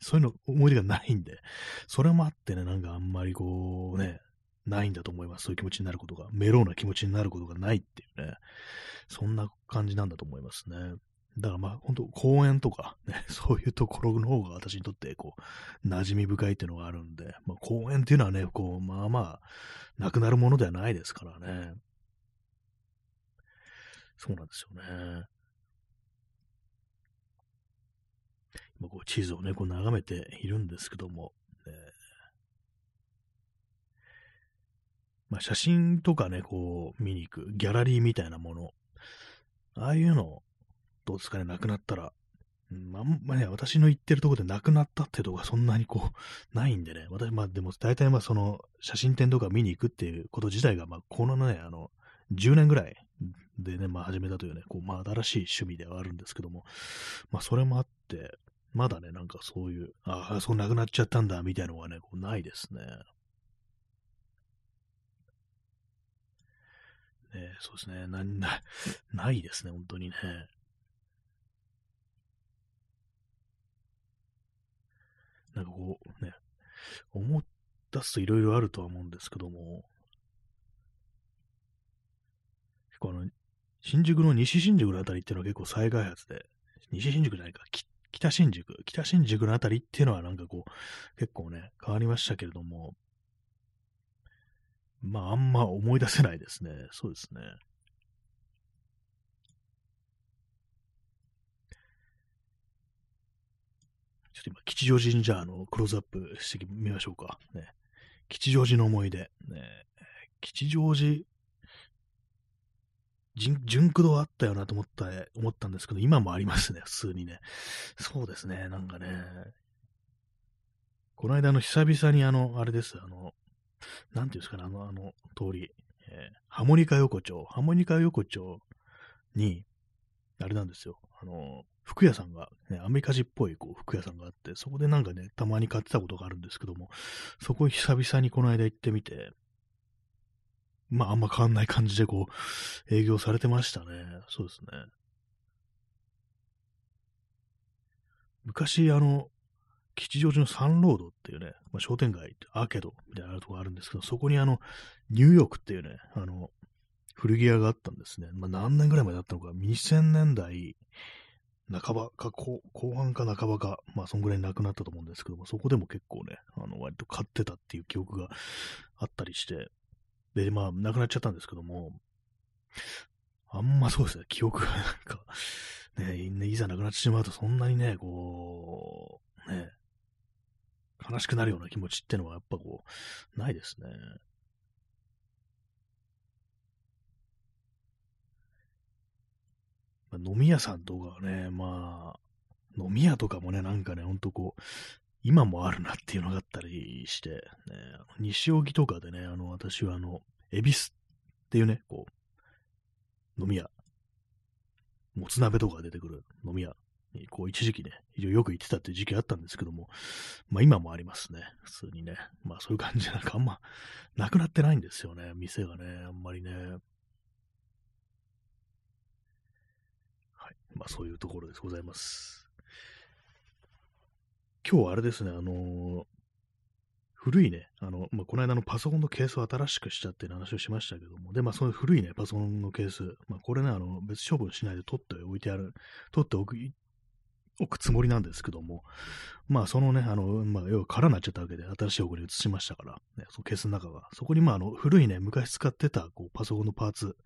[SPEAKER 1] そういうの思い出がないんで、それもあってね、なんかあんまりこうね、ないんだと思います。そういう気持ちになることが、メローな気持ちになることがないっていうね、そんな感じなんだと思いますね。だからまあ、本当公園とか、ね、そういうところの方が私にとって、こう、馴染み深いっていうのがあるんで、まあ、公園っていうのはね、こう、まあまあ、なくなるものではないですからね。そうなんですよね。今、こう、地図をね、こう、眺めているんですけども、ね、まあ、写真とかね、こう、見に行く、ギャラリーみたいなもの、ああいうのどうですかね、なくなったら。うん、あんまね、私の言ってるところで亡くなったってとこがそんなにこう、ないんでね、私、まあでも大体まあその写真展とか見に行くっていうこと自体が、まあこのね、あの、10年ぐらいでね、まあ始めたというね、こう、まあ新しい趣味ではあるんですけども、まあそれもあって、まだね、なんかそういう、ああ、そうなくなっちゃったんだ、みたいなのがね、こうないですね。ねそうですねな、な、ないですね、本当にね。なんかこう、ね、思い出すといろいろあるとは思うんですけども、結構あの、新宿の西新宿のあたりっていうのは結構再開発で、西新宿じゃないか、北新宿、北新宿のあたりっていうのはなんかこう、結構ね、変わりましたけれども、まあ、あんま思い出せないですね。そうですね。ょっと今、吉祥寺にじゃあ、あの、クローズアップしてみましょうか。ね。吉祥寺の思い出。ね。吉祥寺、純駆動あったよなと思った、思ったんですけど、今もありますね、普通にね。そうですね、なんかね。この間の久々にあの、あれです、あの、なんていうんですかね、あの、あの通り、えー、ハモニカ横丁、ハモニカ横丁に、あれなんですよ、あの、服屋さんが、ね、アメリカ人っぽいこう服屋さんがあって、そこでなんかね、たまに買ってたことがあるんですけども、そこ久々にこの間行ってみて、まああんま変わんない感じでこう、営業されてましたね。そうですね。昔、あの、吉祥寺のサンロードっていうね、まあ、商店街、アーケードみたいなとこがあるんですけど、そこにあの、ニューヨークっていうね、あの、古着屋があったんですね。まあ、何年ぐらい前だったのか、2000年代半ばか後、後半か半ばか、まあ、そんぐらいなくなったと思うんですけども、そこでも結構ね、あの、割と買ってたっていう記憶があったりして、で、まあ、なくなっちゃったんですけども、あんまそうですね、記憶がなんかね、いざなくなってしまうとそんなにね、こう、ね、悲しくなるような気持ちってのはやっぱこう、ないですね。まあ、飲み屋さんとかね、まあ、飲み屋とかもね、なんかね、ほんとこう、今もあるなっていうのがあったりして、ね、西荻とかでね、あの、私はあの、恵比寿っていうね、こう、飲み屋、もつ鍋とか出てくる飲み屋に、こう、一時期ね、非常によく行ってたっていう時期あったんですけども、まあ今もありますね、普通にね。まあそういう感じなんかあんま、なくなってないんですよね、店がね、あんまりね。はい。まあそういうところでございます。今日はあれですね、あのー、古いね、あの、まあ、この間のパソコンのケースを新しくしたっていう話をしましたけども、で、まあ、その古いね、パソコンのケース、まあ、これね、あの、別処分しないで取っておいてある、取っておく、置くつもりなんですけども、まあ、そのね、あの、まあ、要は空になっちゃったわけで、新しい方に移しましたから、ね、そのケースの中が、そこに、まあ、あの、古いね、昔使ってた、こう、パソコンのパーツ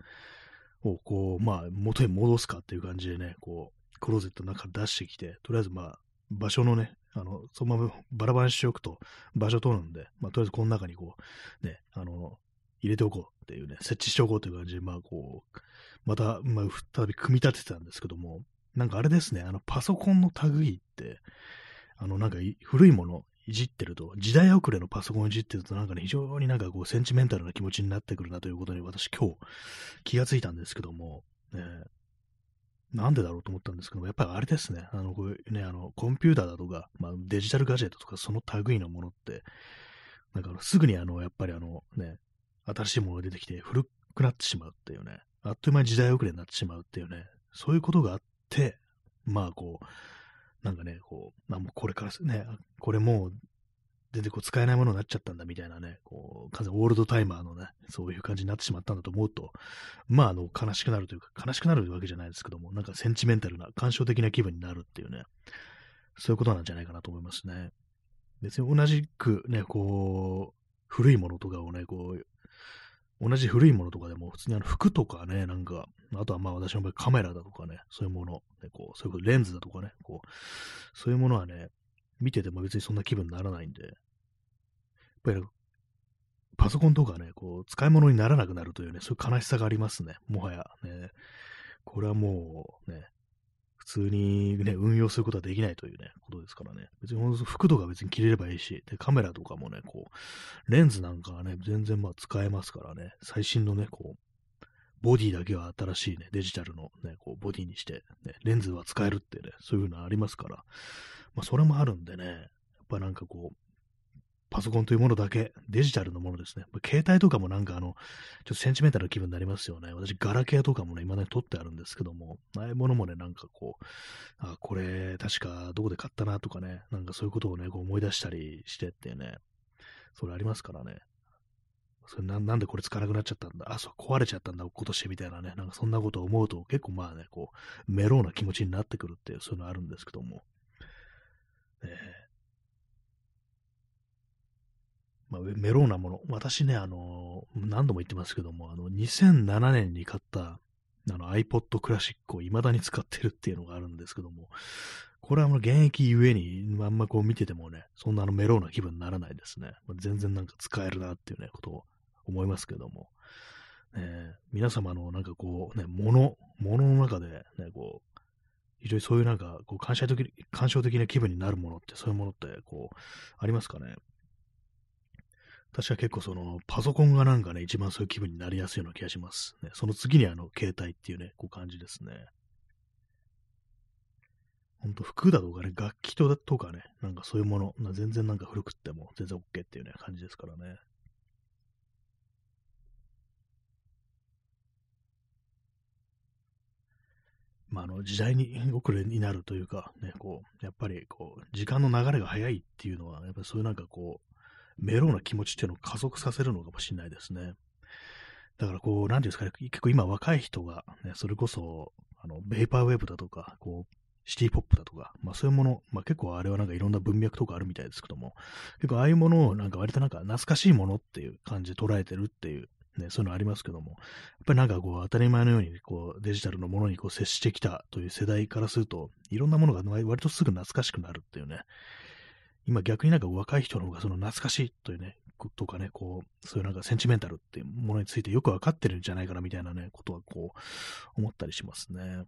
[SPEAKER 1] を、こう、まあ、元に戻すかっていう感じでね、こう、クローゼットの中出してきて、とりあえず、まあ、場所のね、あの、そのままバラバラにしておくと場所取るんで、まあ、とりあえずこの中にこう、ね、あの、入れておこうっていうね、設置しておこうという感じで、まあこう、また、まあ、再び組み立ててたんですけども、なんかあれですね、あの、パソコンの類って、あの、なんか古いものいじってると、時代遅れのパソコンいじってると、なんかね、非常になんかこう、センチメンタルな気持ちになってくるなということに私今日気がついたんですけども、ね、なんでだろうと思ったんですけども、やっぱりあれですね、あの、こういうね、あの、コンピューターだとか、まあ、デジタルガジェットとか、その類のものって、なんかすぐにあの、やっぱりあの、ね、新しいものが出てきて古くなってしまうっていうね、あっという間に時代遅れになってしまうっていうね、そういうことがあって、まあこう、なんかね、こう、まあもうこれからね、これもう全然こう使えないものになっちゃったんだみたいなね、こう、完全オールドタイマーのね、そういう感じになってしまったんだと思うと、まあ、あの、悲しくなるというか、悲しくなるわけじゃないですけども、なんかセンチメンタルな、感傷的な気分になるっていうね、そういうことなんじゃないかなと思いますね。別に同じくね、こう、古いものとかをね、こう、同じ古いものとかでも、普通にあの服とかね、なんか、あとはまあ私の場合カメラだとかね、そういうもの、ね、こう、そういうこと、レンズだとかね、こう、そういうものはね、見てても別にそんな気分にならないんで、やっぱりパソコンとかね、こう、使い物にならなくなるというね、そういう悲しさがありますね。もはやね。これはもうね、通にね、運用することはできないというね、ことですからね。別に服とか別に着れればいいし、で、カメラとかもね、こう、レンズなんかはね、全然まあ使えますからね、最新のね、こう、ボディだけは新しいね、デジタルのね、こう、ボディにして、ね、レンズは使えるってね、そういうのありますから、まあ、それもあるんでね、やっぱなんかこう、パソコンというものだけ、デジタルのものですね。携帯とかもなんかあの、ちょっとセンチメンタルな気分になりますよね。私、ガラケーとかもね、今ね、撮ってあるんですけども、ああいうものもね、なんかこう、あ、これ、確かどこで買ったなとかね、なんかそういうことをね、こう思い出したりしてってね、それありますからね。それななんでこれ使わなくなっちゃったんだ？あ、そう、壊れちゃったんだ、落っことしてみたいなね、なんかそんなことを思うと結構まあね、こう、メローな気持ちになってくるっていう、そういうのあるんですけども。えーまあ、メローなもの。私ね、あの、何度も言ってますけども、あの、2007年に買ったあの iPod Classic を未だに使ってるっていうのがあるんですけども、これはもう現役ゆえに、あんまこう見ててもね、そんなあのメローな気分にならないですね。まあ、全然なんか使えるなっていうね、ことを思いますけども。え皆様のなんかこうね、物、物の中でね、こう、非常にそういうなんか、こう感謝的、感傷的な気分になるものって、そういうものって、こう、ありますかね？確か結構その、パソコンがなんかね、一番そういう気分になりやすいような気がします。ね、その次にあの、携帯っていうね、こう感じですね。ほんと服だとかね、楽器ととかね、なんかそういうもの、な全然なんか古くっても全然 OK っていうね、感じですからね。まあ、あの、時代に遅れになるというか、ね、こう、やっぱり、こう、時間の流れが早いっていうのは、やっぱりそういうなんかこう、メローな気持ちっていうのを加速させるのかもしれないですね。だからこう、なんていうんですかね、結構今若い人が、ね、それこそ、あの、ベイパーウェブだとか、こう、シティポップだとか、まあそういうもの、まあ結構あれはなんかいろんな文脈とかあるみたいですけども、結構ああいうものをなんか割となんか懐かしいものっていう感じで捉えてるっていう、ね、そういうのありますけども、やっぱりなんかこう当たり前のようにこうデジタルのものにこう接してきたという世代からすると、いろんなものが割とすぐ懐かしくなるっていうね、今逆になんか若い人の方がその懐かしいというね、とかね、こう、そういうなんかセンチメンタルっていうものについてよくわかってるんじゃないかなみたいなね、ことはこう、思ったりしますね。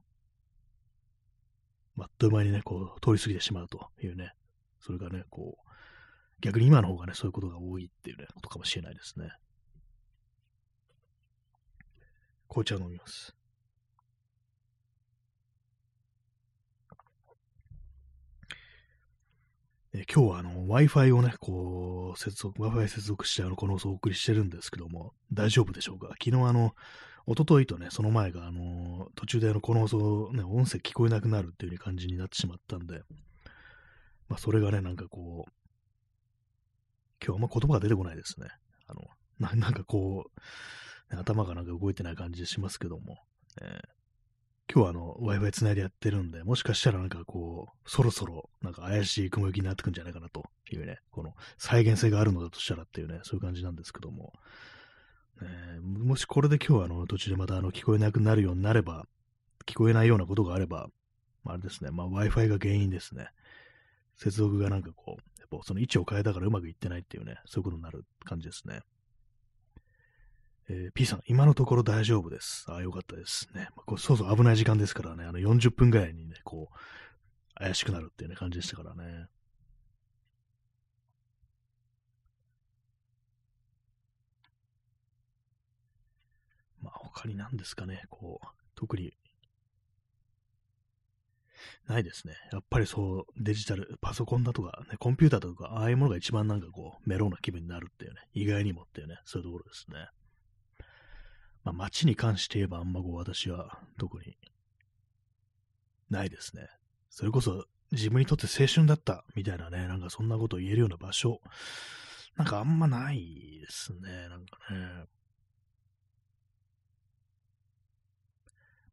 [SPEAKER 1] あっという間にね、こう、通り過ぎてしまうというね、それがね、こう、逆に今の方がね、そういうことが多いっていうね、ことかもしれないですね。紅茶を飲みます。え今日はあの Wi-Fi をね、こう、接続、Wi-Fi 接続してあのこの放送をお送りしてるんですけども、大丈夫でしょうか？昨日あの、一昨日とね、その前があの、途中であの、この放送、ね、音声聞こえなくなるっていう感じになってしまったんで、まあ、それがね、なんかこう、今日あんま言葉が出てこないですね。あの、ななんかこう、頭がなんか動いてない感じしますけども、えー今日はあの、Wi-Fi つないでやってるんで、もしかしたらなんかこう、そろそろなんか怪しい雲行きになってくんじゃないかなというね、この再現性があるのだとしたらっていうね、そういう感じなんですけども、え、もしこれで今日はあの途中でまたあの聞こえなくなるようになれば、聞こえないようなことがあれば、あれですね、まあ Wi-Fi が原因ですね。接続がなんかこう、やっぱその位置を変えたからうまくいってないっていうね、そういうことになる感じですね。えー、P さん、今のところ大丈夫です。ああ、よかったですね。まあ、こうそうそう危ない時間ですからね、あの40分ぐらいにね、こう、怪しくなるっていうね、感じでしたからね。まあ、他に何ですかね、こう、特に、ないですね。やっぱりそう、デジタル、パソコンだとか、ね、コンピューターだとか、ああいうものが一番なんかこう、メローな気分になるっていうね、意外にもっていうね、そういうところですね。まあ、街に関して言えばあんまこう私は特に。ないですね。それこそ自分にとって青春だったみたいなね、なんかそんなことを言えるような場所、なんかあんまないですね、なんかね。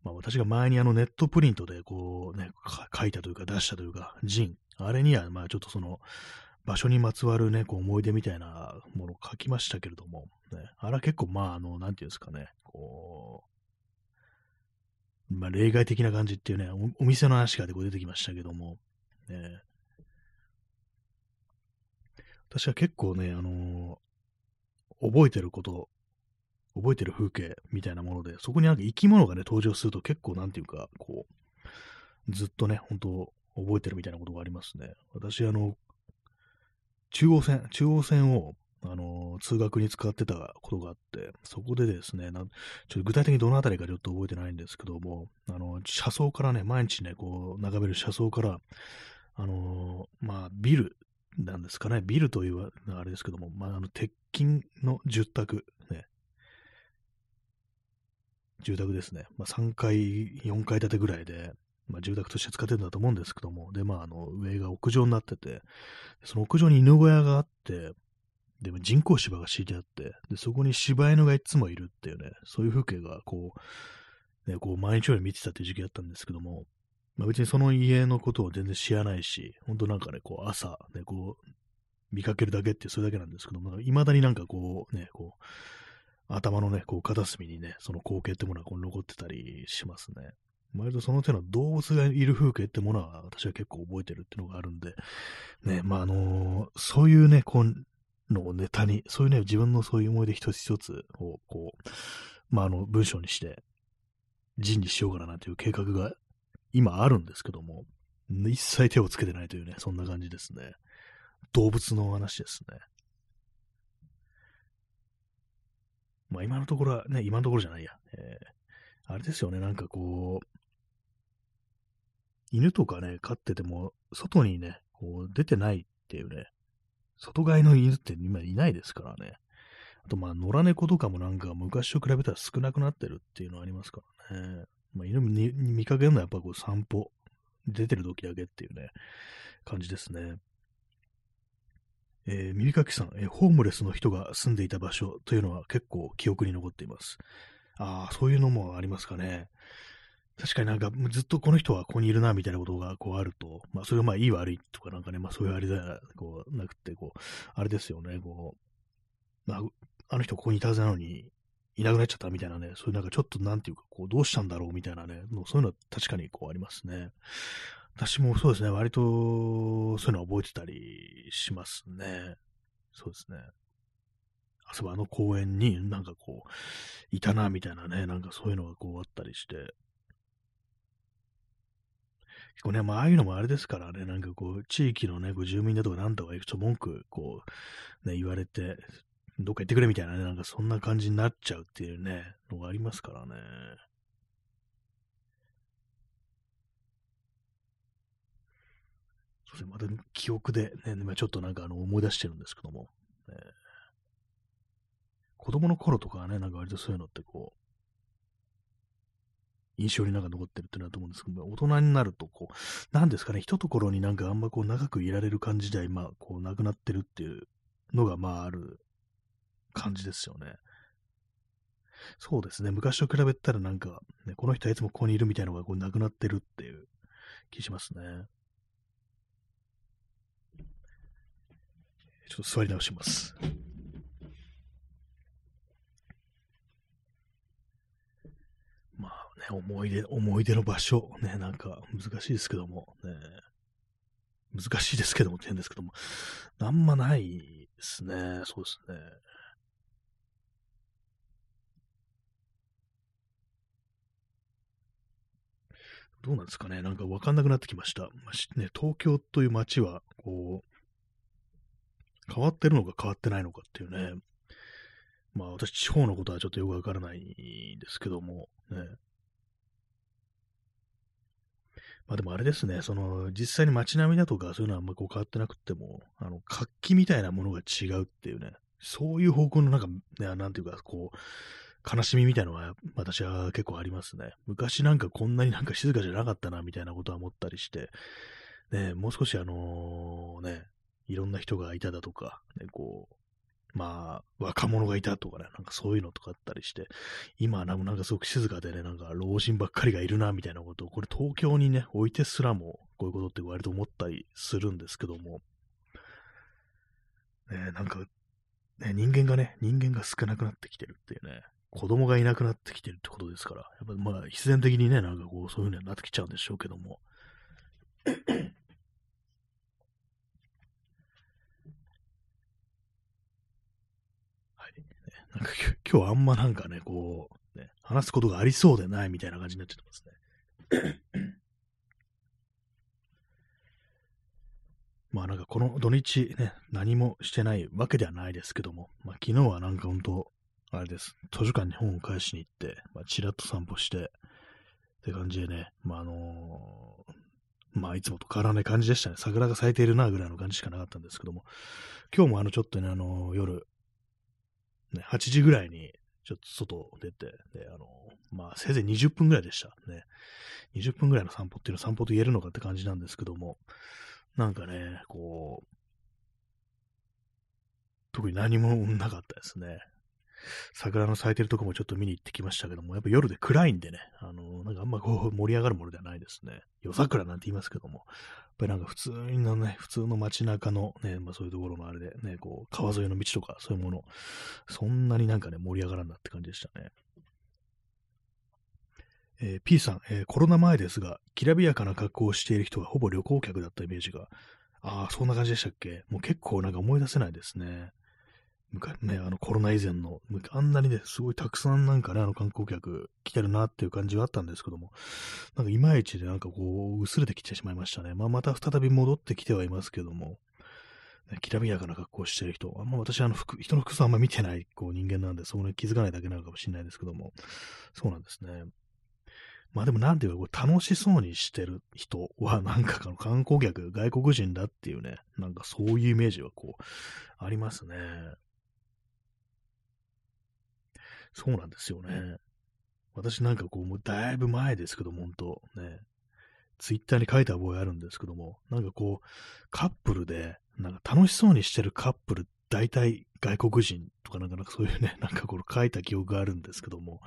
[SPEAKER 1] まあ私が前にあのネットプリントでこうね、書いたというか出したというか、ジン、あれにはまあちょっとその、場所にまつわるね、こう思い出みたいなものを書きましたけれども、ね、あれは結構まあ、あの、なんていうんですかね、こう、まあ、例外的な感じっていうね、お店の話がこう出てきましたけども、ね、私は結構ね、あのー、覚えてること、覚えてる風景みたいなもので、そこになんか生き物がね、登場すると結構なんていうか、こう、ずっとね、本当覚えてるみたいなことがありますね。私、あの、中央線、中央線を、あの、通学に使ってたことがあって、そこでですね、なちょっと具体的にどのあたりかちょっと覚えてないんですけども、あの、車窓からね、毎日ね、こう、眺める車窓から、あの、まあ、ビルなんですかね、ビルというあれですけども、まあ、あの、鉄筋の住宅、ね、住宅ですね。まあ、3階、4階建てぐらいで、まあ、住宅として使ってるんだと思うんですけども、で、まあ、あの、上が屋上になってて、その屋上に犬小屋があって、でも人工芝が敷いてあって、で、そこに柴犬がいつもいるっていうね、そういう風景が、こう、ね、こう、毎日より見てたっていう時期だったんですけども、まあ、別にその家のことを全然知らないし、本当なんかね、こう、朝、ね、こう、見かけるだけってそれだけなんですけども、未だになんかこう、ね、こう、頭のね、こう、片隅にね、その光景ってものはこう残ってたりしますね。割とその手の動物がいる風景ってものは私は結構覚えてるっていうのがあるんで、ね、まあ、あのー、そういうね、こう、のをネタに、そういうね、自分のそういう思い出一つ一つを、こう、まあ、あの、文章にして、人にしようかななんていう計画が今あるんですけども、一切手をつけてないというね、そんな感じですね。動物の話ですね。まあ今のところはね、今のところじゃないや。えー、あれですよね、なんかこう、犬とかね、飼ってても、外にね、こう出てないっていうね、外飼いの犬って今いないですからね。あと、まあ、野良猫とかもなんか昔と比べたら少なくなってるっていうのはありますからね。まあ、犬に見かけるのはやっぱこう散歩、出てる時だけっていうね、感じですね。えー、耳かきさん、えー、ホームレスの人が住んでいた場所というのは結構記憶に残っています。ああ、そういうのもありますかね。確かになんかずっとこの人はここにいるなみたいなことがこうあると、まあそれはまあいい悪いとかなんかね、まあそういうあれではこうなくて、こう、あれですよね、こう、まあ、あの人ここにいたはずなのにいなくなっちゃったみたいなね、そういうなんかちょっとなんていうか、こうどうしたんだろうみたいなね、そういうのは確かにこうありますね。私もそうですね、割とそういうのは覚えてたりしますね。そうですね。あそこあの公園になんかこう、いたなみたいなね、なんかそういうのがこうあったりして、構ね、まあ、ああいうのもあれですからね、なんかこう、地域のね、こう住民だとかなんとか行くと文句、こう、ね、言われて、どっか行ってくれみたいなね、なんかそんな感じになっちゃうっていうね、のがありますからね。そうですね、また記憶でね、今ちょっとなんかあの思い出してるんですけども、ね、子供の頃とかね、なんか割とそういうのってこう、印象になんか残ってるってなと思うんですけど、大人になると、こう、なんですかね、一ところになんかあんまこう長くいられる感じでは今、こう、なくなってるっていうのが、まあ、ある感じですよね。そうですね、昔と比べたらなんか、ね、この人はいつもここにいるみたいなのがこうなくなってるっていう気しますね。ちょっと座り直します。ね、思い出、思い出の場所、ね、なんか難しいですけども、ね、難しいですけどもって変ですけども、あんまないですね、そうですね。どうなんですかね、なんかわかんなくなってきました。まあ、ね、東京という街は、こう、変わってるのか変わってないのかっていうね、まあ私、地方のことはちょっとよくわからないんですけども、ね、まあでもあれですね、その、実際に街並みだとかそういうのはあんまこう変わってなくても、あの、活気みたいなものが違うっていうね、そういう方向のなんか、ね、なんていうか、こう、悲しみみたいなのは私は結構ありますね。昔なんかこんなになんか静かじゃなかったなみたいなことは思ったりして、ね、もう少しあのね、いろんな人がいただとか、ね、こう、まあ、若者がいたとかね、なんかそういうのとかあったりして、今はなんかすごく静かでね、なんか老人ばっかりがいるな、みたいなことを、これ東京にね、置いてすらも、こういうことって割と思ったりするんですけども、ね、なんか、ね、人間がね、人間が少なくなってきてるっていうね、子供がいなくなってきてるってことですから、やっぱまあ必然的にね、なんかこう、そういう風になってきちゃうんでしょうけども、なんか今日あんまなんかね、こう、ね、話すことがありそうでないみたいな感じになっちゃってますね。まあなんかこの土日ね、何もしてないわけではないですけども、まあ昨日はなんか本当、あれです、図書館に本を返しに行って、まあちらっと散歩して、って感じでね、まああのー、まあいつもと変わらない感じでしたね。桜が咲いているなぐらいの感じしかなかったんですけども、今日もあのちょっとね、あのー、夜、ね、8時ぐらいにちょっと外出て、で、あの、まあせいぜい20分ぐらいでしたね。20分ぐらいの散歩っていうのは散歩と言えるのかって感じなんですけども、なんかね、こう、特に何もなかったですね。桜の咲いてるとこもちょっと見に行ってきましたけども、やっぱ夜で暗いんでね、あの、なんかあんまこう盛り上がるものではないですね。夜桜なんて言いますけども、やっぱりなんか普通のね、普通の街中のね、まあそういうところのあれでね、こう、川沿いの道とかそういうもの、そんなになんかね、盛り上がらんなって感じでしたね。えー、P さん、えー、コロナ前ですが、きらびやかな格好をしている人がほぼ旅行客だったイメージが。ああ、そんな感じでしたっけ？もう結構なんか思い出せないですね。昔ね、あのコロナ以前の、あんなにね、すごいたくさんなんかね、あの観光客来てるなっていう感じはあったんですけども、なんかいまいちでなんかこう、薄れてきてしまいましたね。まあまた再び戻ってきてはいますけども、ね、きらびやかな格好してる人、あんま私あの服、人の服装あんま見てないこう人間なんで、そうね、気づかないだけなのかもしれないですけども、そうなんですね。まあでもなんていうか、楽しそうにしてる人は、なんか観光客、外国人だっていうね、なんかそういうイメージはこう、ありますね。そうなんですよね。私なんかこう、もうだいぶ前ですけども、本当ね、ツイッターに書いた覚えあるんですけども、なんかこう、カップルで、なんか楽しそうにしてるカップル、大体外国人とかなんかなかそういうね、なんかこれ書いた記憶があるんですけども、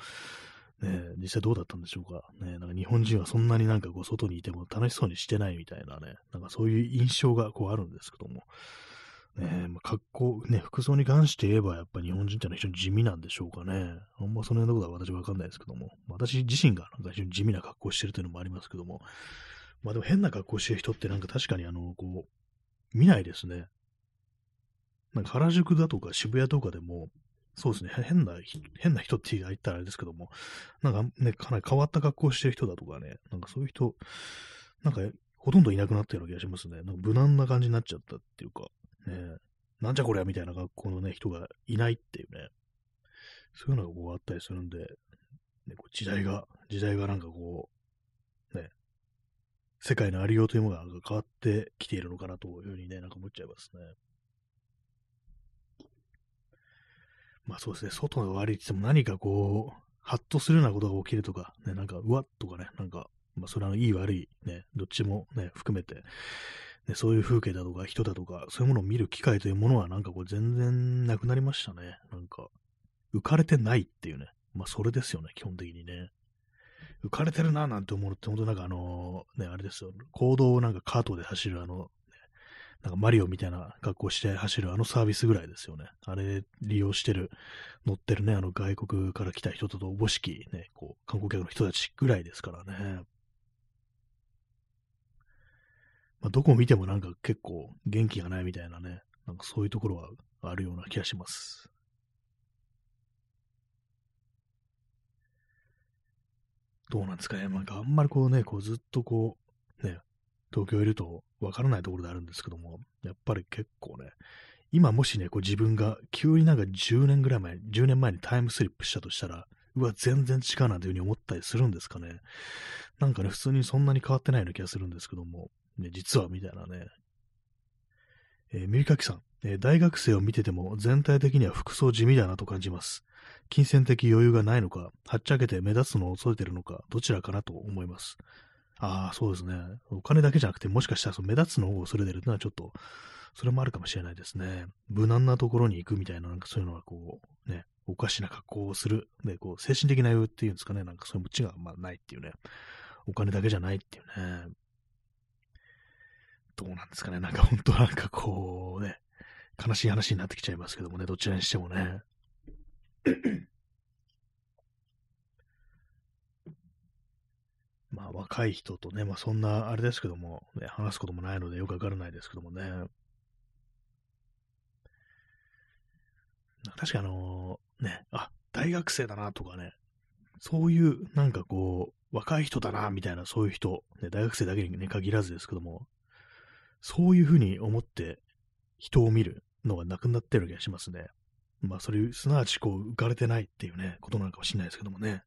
[SPEAKER 1] ね、実際どうだったんでしょうか。ね、なんか日本人はそんなになんかこう外にいても楽しそうにしてないみたいなね、なんかそういう印象がこうあるんですけども、ね。まあ、格好、ね、服装に関して言えばやっぱ日本人ってのは非常に地味なんでしょうかね。あんまその辺のことは私はわかんないですけども、私自身がなんか非常に地味な格好してるというのもありますけども、まあでも変な格好してる人ってなんか確かにあの、こう、見ないですね。なんか原宿だとか渋谷とかでも、そうですね、変な、変な人って言ったらあれですけども、なんかね、かなり変わった格好してる人だとかね、なんかそういう人、なんかほとんどいなくなったような気がしますね。なんか無難な感じになっちゃったっていうか、ね、なんじゃこりゃみたいな学校のね、人がいないっていうね、そういうのがこうあったりするんで、ね、こう時代が、時代がなんかこう、ね、世界のありようというものが変わってきているのかなというふうにね、なんか思っちゃいますね。まあそうですね、外が悪いって言っても何かこう、ハッとするようなことが起きるとか、ね、なんか、うわっとかね、なんか、まあそれはいい悪い、ね、どっちもね、含めて、ね、そういう風景だとか人だとか、そういうものを見る機会というものはなんかこう全然なくなりましたね。なんか、浮かれてないっていうね。まあそれですよね、基本的にね。浮かれてるななんて思うって、本当なんかあのー、ね、あれですよ。行動をなんかカートで走るあの、なんかマリオみたいな格好して走るあのサービスぐらいですよね。あれ利用してる、乗ってるね、あの外国から来た人とおぼしきね、こう、観光客の人たちぐらいですからね。まあ、どこ見てもなんか結構元気がないみたいなね、なんかそういうところはあるような気がします。どうなんですかね。なんかあんまりこうね、こうずっとこう、ね、東京いるとわからないところであるんですけども、やっぱり結構ね、今もしね、こう自分が急になんか10年ぐらい前、10年前にタイムスリップしたとしたら、うわ、全然違うなんていうふうに思ったりするんですかね。なんかね、普通にそんなに変わってないような気がするんですけども、ね、実はみたいなね。えー、ミリカキさん、えー、大学生を見てても全体的には服装地味だなと感じます。金銭的余裕がないのか、はっちゃけて目立つのを恐れてるのか、どちらかなと思います。ああ、そうですね。お金だけじゃなくて、もしかしたらその目立つのを恐れてるってのはちょっと、それもあるかもしれないですね。無難なところに行くみたいな、なんかそういうのはこう、ね、おかしな格好をする。ね、こう、精神的な余裕っていうんですかね。なんかそういう無知がまあないっていうね。お金だけじゃないっていうね。どうなんですかね。なんか本当なんかこうね、悲しい話になってきちゃいますけどもね、どちらにしてもね。まあ若い人とね、まあそんなあれですけども、ね、話すこともないのでよくわからないですけどもね。確かあのー、ね、あ、大学生だなとかね、そういうなんかこう、若い人だなみたいなそういう人、ね、大学生だけにね、限らずですけども、そういうふうに思って人を見るのがなくなってる気がしますね。まあ、それ、すなわちこう、浮かれてないっていうね、ことなのかもしれないですけどもね。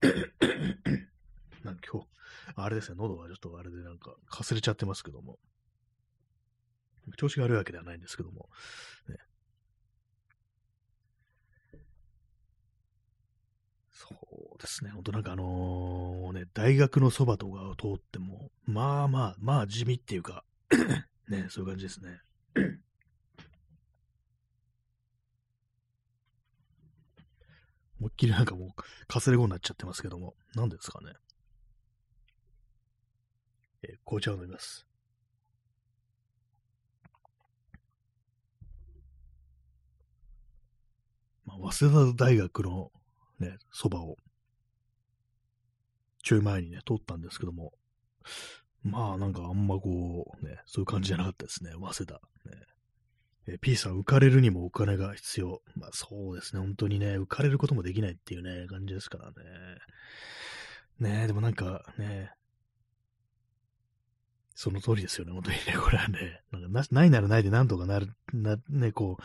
[SPEAKER 1] なんか今日、あれですね、喉がちょっとあれでなんか、かすれちゃってますけども。調子が悪いわけではないんですけども。ね、そうですね、ほんとなんかあのー、ね、大学のそばとかを通っても、まあまあ、まあ地味っていうか ね、そういう感じですね。思いっきりなんかもう、かすれ声になっちゃってますけども、何ですかね。えー、紅茶を飲みます。まあ、早稲田大学のね、そばを、ちょい前にね、通ったんですけども、まあなんかあんまこう、ね、そういう感じじゃなかったですね、早稲田。ねえ P さん、浮かれるにもお金が必要。まあそうですね、本当にね、浮かれることもできないっていうね、感じですからね。ねえでもなんかね、その通りですよね、本当にね、これはね、なんかないならないでなんとかなる、な、ね、こう、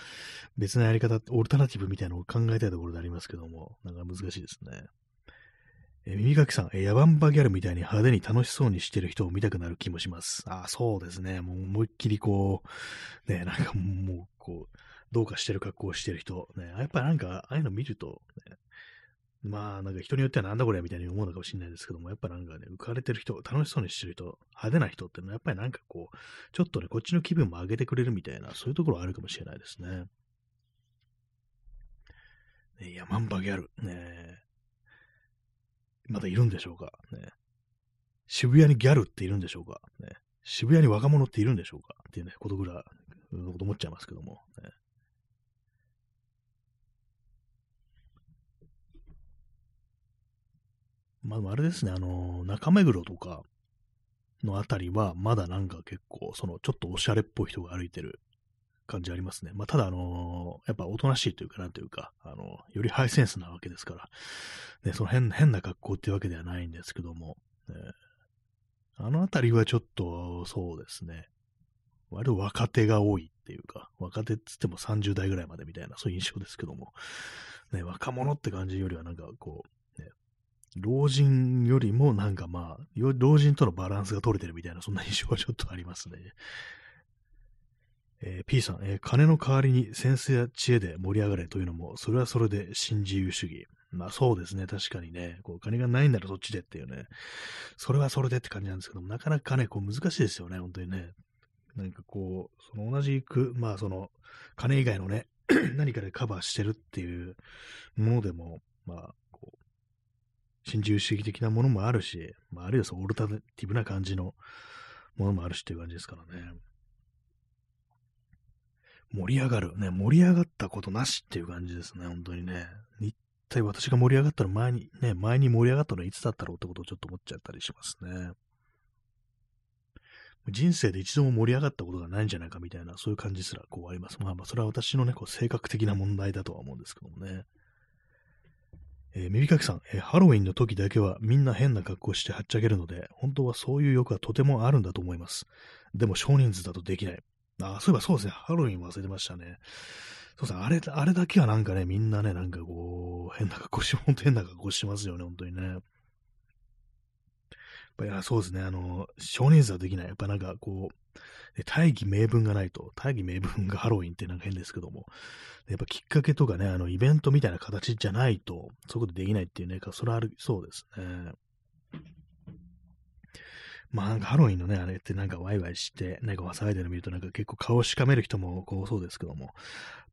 [SPEAKER 1] 別のやり方、オルタナティブみたいなのを考えたいところでありますけども、なんか難しいですね。え耳かきさん、えヤバンバギャルみたいに派手に楽しそうにしてる人を見たくなる気もします。あそうですね。もう思いっきりこう、ね、なんかもう、こう、どうかしてる格好をしてる人、ね、やっぱなんか、ああいうの見ると、ね、まあ、なんか人によってはなんだこれみたいに思うのかもしれないですけども、やっぱなんかね、浮かれてる人、楽しそうにしてる人、派手な人ってのは、やっぱりなんかこう、ちょっとね、こっちの気分も上げてくれるみたいな、そういうところあるかもしれないですね。ねヤマンバギャル、ねまだいるんでしょうか？ね。渋谷にギャルっているんでしょうか？ね。渋谷に若者っているんでしょうか？っていうね、ことぐらいの、こと思っちゃいますけども。ね、まあ、あれですね、あの、中目黒とかのあたりは、まだなんか結構、その、ちょっとおしゃれっぽい人が歩いてる感じありますね。まあ、ただ、あのやっぱおとなしいというか、なんというか、あのよりハイセンスなわけですから、ね、その変変な格好っていうわけではないんですけども、ね、あのあたりはちょっと、そうですね、割と若手が多いっていうか、若手っつっても30代ぐらいまでみたいな、そういう印象ですけども、ね、若者って感じよりはなんかこう、ね、老人よりもなんかまあ、老人とのバランスが取れてるみたいな、そんな印象がちょっとありますね。えー、P さん、えー、金の代わりにセンスや知恵で盛り上がれというのも、それはそれで新自由主義。まあそうですね、確かにね、こう金がないならそっちでっていうね、それはそれでって感じなんですけども、なかなかね、こう難しいですよね、本当にね。なんかこう、その同じく、まあその、金以外のね、何かでカバーしてるっていうものでも、まあ、こう、新自由主義的なものもあるし、まあ、あるいはそうオルタナティブな感じのものもあるしっていう感じですからね。盛り上がる。ね、盛り上がったことなしっていう感じですね、本当にね。一体私が盛り上がったの前に、ね、前に盛り上がったのはいつだったろうってことをちょっと思っちゃったりしますね。人生で一度も盛り上がったことがないんじゃないかみたいな、そういう感じすらこうあります。まあまあ、それは私のね、こう性格的な問題だとは思うんですけどもね。えー、耳かきさん、えー、ハロウィンの時だけはみんな変な格好してはっちゃけるので、本当はそういう欲はとてもあるんだと思います。でも少人数だとできない。あ、そういえばそうですね。ハロウィン忘れてましたね。そうですね。あれ、あれだけはなんかね、みんなね、なんかこう、変な格好し、ほんと変な格好してますよね、本当にね。やっぱり、そうですね。あの、少人数はできない。やっぱなんかこう、大義名分がないと、大義名分がハロウィンってなんか変ですけども、やっぱきっかけとかね、あの、イベントみたいな形じゃないと、そういうことできないっていうね、それはある、そうですね。まあなんかハロウィンのね、あれってなんかワイワイして、なんか騒いでるの見るとなんか結構顔をしかめる人もこうそうですけども、やっ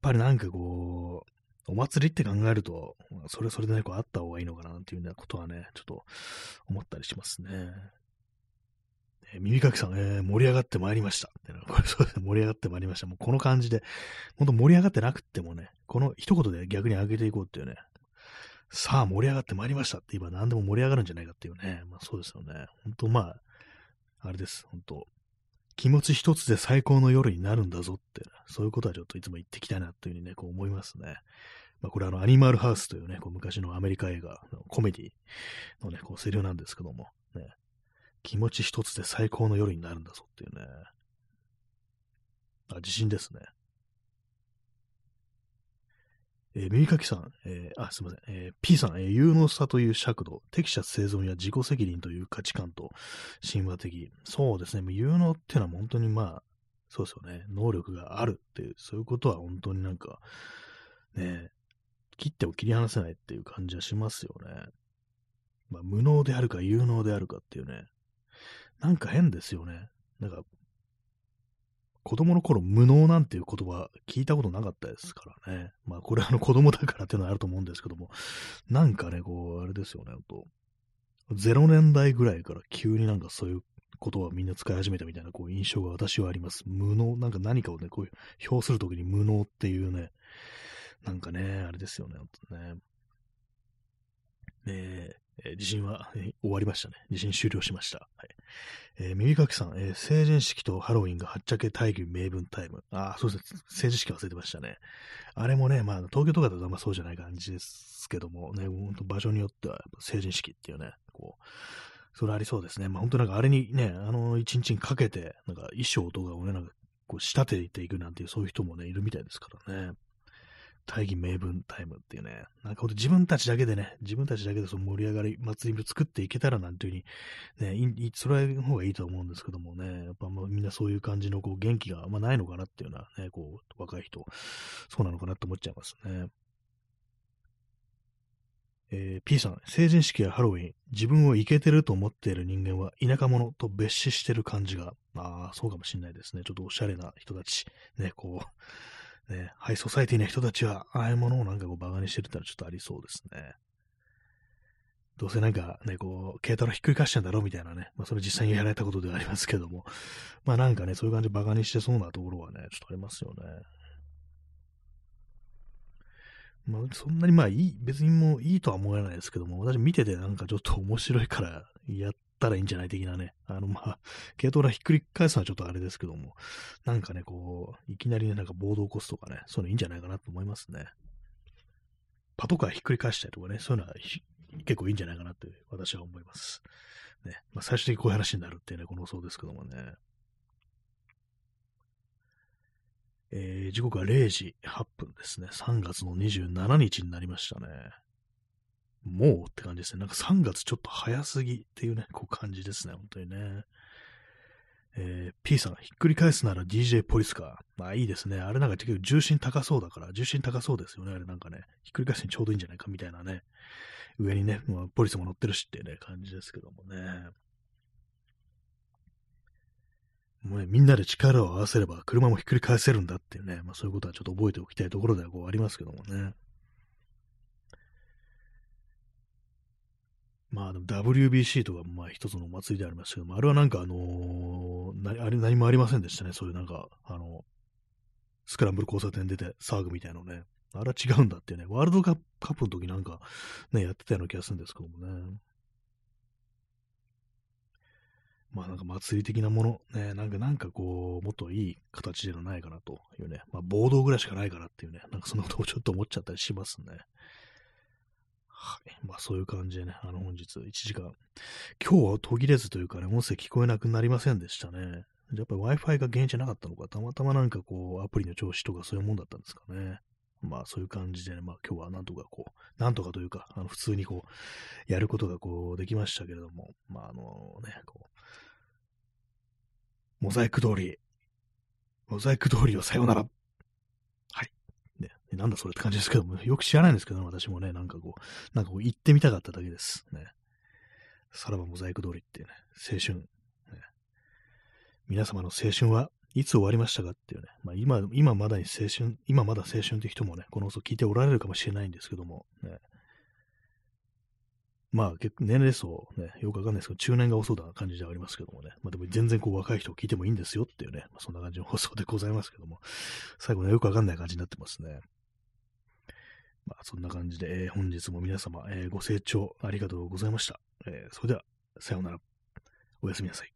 [SPEAKER 1] ぱりなんかこう、お祭りって考えると、それそれでね、こうあった方がいいのかなっていうようなことはね、ちょっと思ったりしますね。えー、耳かきさん、えー、盛り上がってまいりました。これそうですね、盛り上がってまいりました。もうこの感じで、ほんと盛り上がってなくてもね、この一言で逆に上げていこうっていうね、さあ盛り上がってまいりましたって言えば何でも盛り上がるんじゃないかっていうね、まあそうですよね。本当まあ、あれです、本当。気持ち一つで最高の夜になるんだぞって、そういうことはちょっといつも言ってきたいなというふうにね、こう思いますね。まあ、これあの、アニマルハウスというね、こう昔のアメリカ映画のコメディのね、こうセリフなんですけども、ね、気持ち一つで最高の夜になるんだぞっていうね、あ、地震ですね。えー、耳かきさん、えー、あ、すみません、えー、P さん、えー、有能さという尺度、適者生存や自己責任という価値観と神話的。そうですね、もう有能っていうのは本当にまあ、そうですよね、能力があるっていう、そういうことは本当になんか、ね、切っても切り離せないっていう感じはしますよね。まあ、無能であるか有能であるかっていうね、なんか変ですよね。なんか、子供の頃無能なんていう言葉聞いたことなかったですからね。まあこれあの子供だからっていうのはあると思うんですけども、なんかね、こう、あれですよね、と。0年代ぐらいから急になんかそういうことはみんな使い始めたみたいなこう印象が私はあります。無能、なんか何かをね、こう表するときに無能っていうね、なんかね、あれですよね、本当ね。えー、地震は、えー、終わりましたね。地震終了しました。はい。えー、耳かきさん、えー、成人式とハロウィンがはっちゃけ大義名分タイム。ああ、そうですね。成人式忘れてましたね。あれもね、まあ、東京とかだとあんまそうじゃない感じですけども、ね、本当場所によっては成人式っていうね、こう、それありそうですね。まあ、本当なんかあれにね、あの一日にかけて、なんか衣装とかをね、なんかこう仕立てていくなんていうそういう人もね、いるみたいですからね。大義名分タイムっていうね、なんかほんと自分たちだけでね、自分たちだけでその盛り上がり、祭りを作っていけたらなんていうふうに、ね、それの方がいいと思うんですけどもね、やっぱまあみんなそういう感じのこう元気があんまないのかなっていうのはね、こう、若い人、そうなのかなって思っちゃいますね。えー、P さん、成人式やハロウィン、自分をイケてると思っている人間は田舎者と別視してる感じが、ああ、そうかもしんないですね。ちょっとおしゃれな人たち、ね、こう、ね、ハイソサイティな人たちは、ああいうものをなんかこうバカにしてるってのはちょっとありそうですね。どうせなんかね、こう、軽トラひっくり返してんだろうみたいなね、まあそれ実際にやられたことではありますけども、まあなんかね、そういう感じでバカにしてそうなところはね、ちょっとありますよね。まあそんなにまあいい、別にもういいとは思えないですけども、私見ててなんかちょっと面白いからやったらいいんじゃない的なね。あの、まあ、軽トラひっくり返すのはちょっとあれですけども、なんかね、こう、いきなりね、なんか暴動を起こすとかね、そういうのいいんじゃないかなと思いますね。パトカーひっくり返したりとかね、そういうのは結構いいんじゃないかなって私は思います。ね。まあ、最終的にこういう話になるっていうね、このそうですけどもね。えー、時刻は0時8分ですね。3月の27日になりましたね。もうって感じですね。なんか3月ちょっと早すぎっていうね、こう感じですね、本当にね。えー、P さん、ひっくり返すなら DJ ポリスか。まあいいですね。あれなんか結構重心高そうだから、重心高そうですよね。あれなんかね、ひっくり返すにちょうどいいんじゃないかみたいなね。上にね、もうポリスも乗ってるしってね、感じですけどもね。もうね、みんなで力を合わせれば車もひっくり返せるんだっていうね、まあそういうことはちょっと覚えておきたいところではこうありますけどもね。まあ、WBC とかまあ一つのお祭りでありますけども、あれはなんかあのー、あれ何もありませんでしたね。そういうなんか、あの、スクランブル交差点出て騒ぐみたいなのね。あれは違うんだってね。ワールドカップの時なんかね、やってたような気がするんですけどもね。まあなんか祭り的なもの、ね、なんかなんかこう、もっといい形ではないかなというね。まあ暴動ぐらいしかないからっていうね。なんかそんなことをちょっと思っちゃったりしますね。はい。まあそういう感じでね、あの本日1時間。今日は途切れずというかね、音声聞こえなくなりませんでしたね。やっぱり Wi-Fi が原因じゃなかったのか、たまたまなんかこう、アプリの調子とかそういうもんだったんですかね。まあそういう感じでね、まあ今日はなんとかこう、なんとかというか、あの普通にこう、やることがこう、できましたけれども、まああのね、こう、モザイク通り、モザイク通りをさよならなんだそれって感じですけども、よく知らないんですけど、私もね、なんかこう、なんかこう言ってみたかっただけです。ね。さらばモザイク通りっていうね、青春。ね、皆様の青春はいつ終わりましたかっていうね、まあ今、今まだに青春、今まだ青春って人もね、この放送聞いておられるかもしれないんですけども、ね、まあ、結構年齢層ね、よくわかんないですけど、中年が遅そうな感じではありますけどもね。まあでも全然こう若い人を聞いてもいいんですよっていうね、まあ、そんな感じの放送でございますけども、最後ね、よくわかんない感じになってますね。まあ、そんな感じで、えー、本日も皆様、えー、ご清聴ありがとうございました。えー、それでは、さようなら。おやすみなさい。